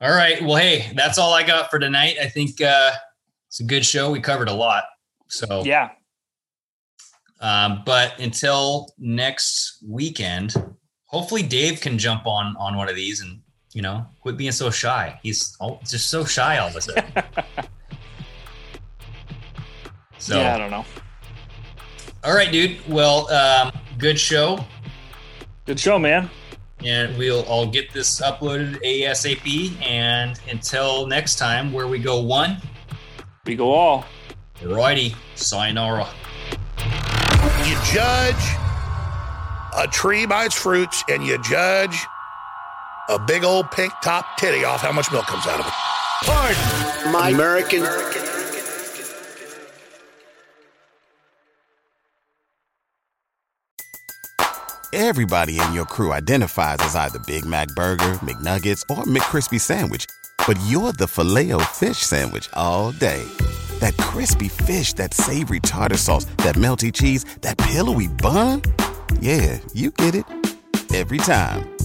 S9: All right. Well, hey, that's all I got for tonight. I think uh it's a good show. We covered a lot. So
S10: Yeah.
S9: Um, but until next weekend, hopefully Dave can jump on on one of these and you know quit being so shy. He's all, just so shy all of a sudden. so
S10: yeah, I don't know.
S9: all right, dude. Well, um, good show.
S10: Good show, man.
S9: And we'll I'll get this uploaded ASAP. And until next time, where we go one,
S10: we go all.
S9: Righty, sayonara.
S16: You judge a tree by its fruits, and you judge a big old pink top titty off how much milk comes out of it.
S4: Pardon my American.
S17: Everybody in your crew identifies as either Big Mac Burger, McNuggets, or McCrispy Sandwich. But you're the filet fish Sandwich all day. That crispy fish, that savory tartar sauce, that melty cheese, that pillowy bun. Yeah, you get it. Every time.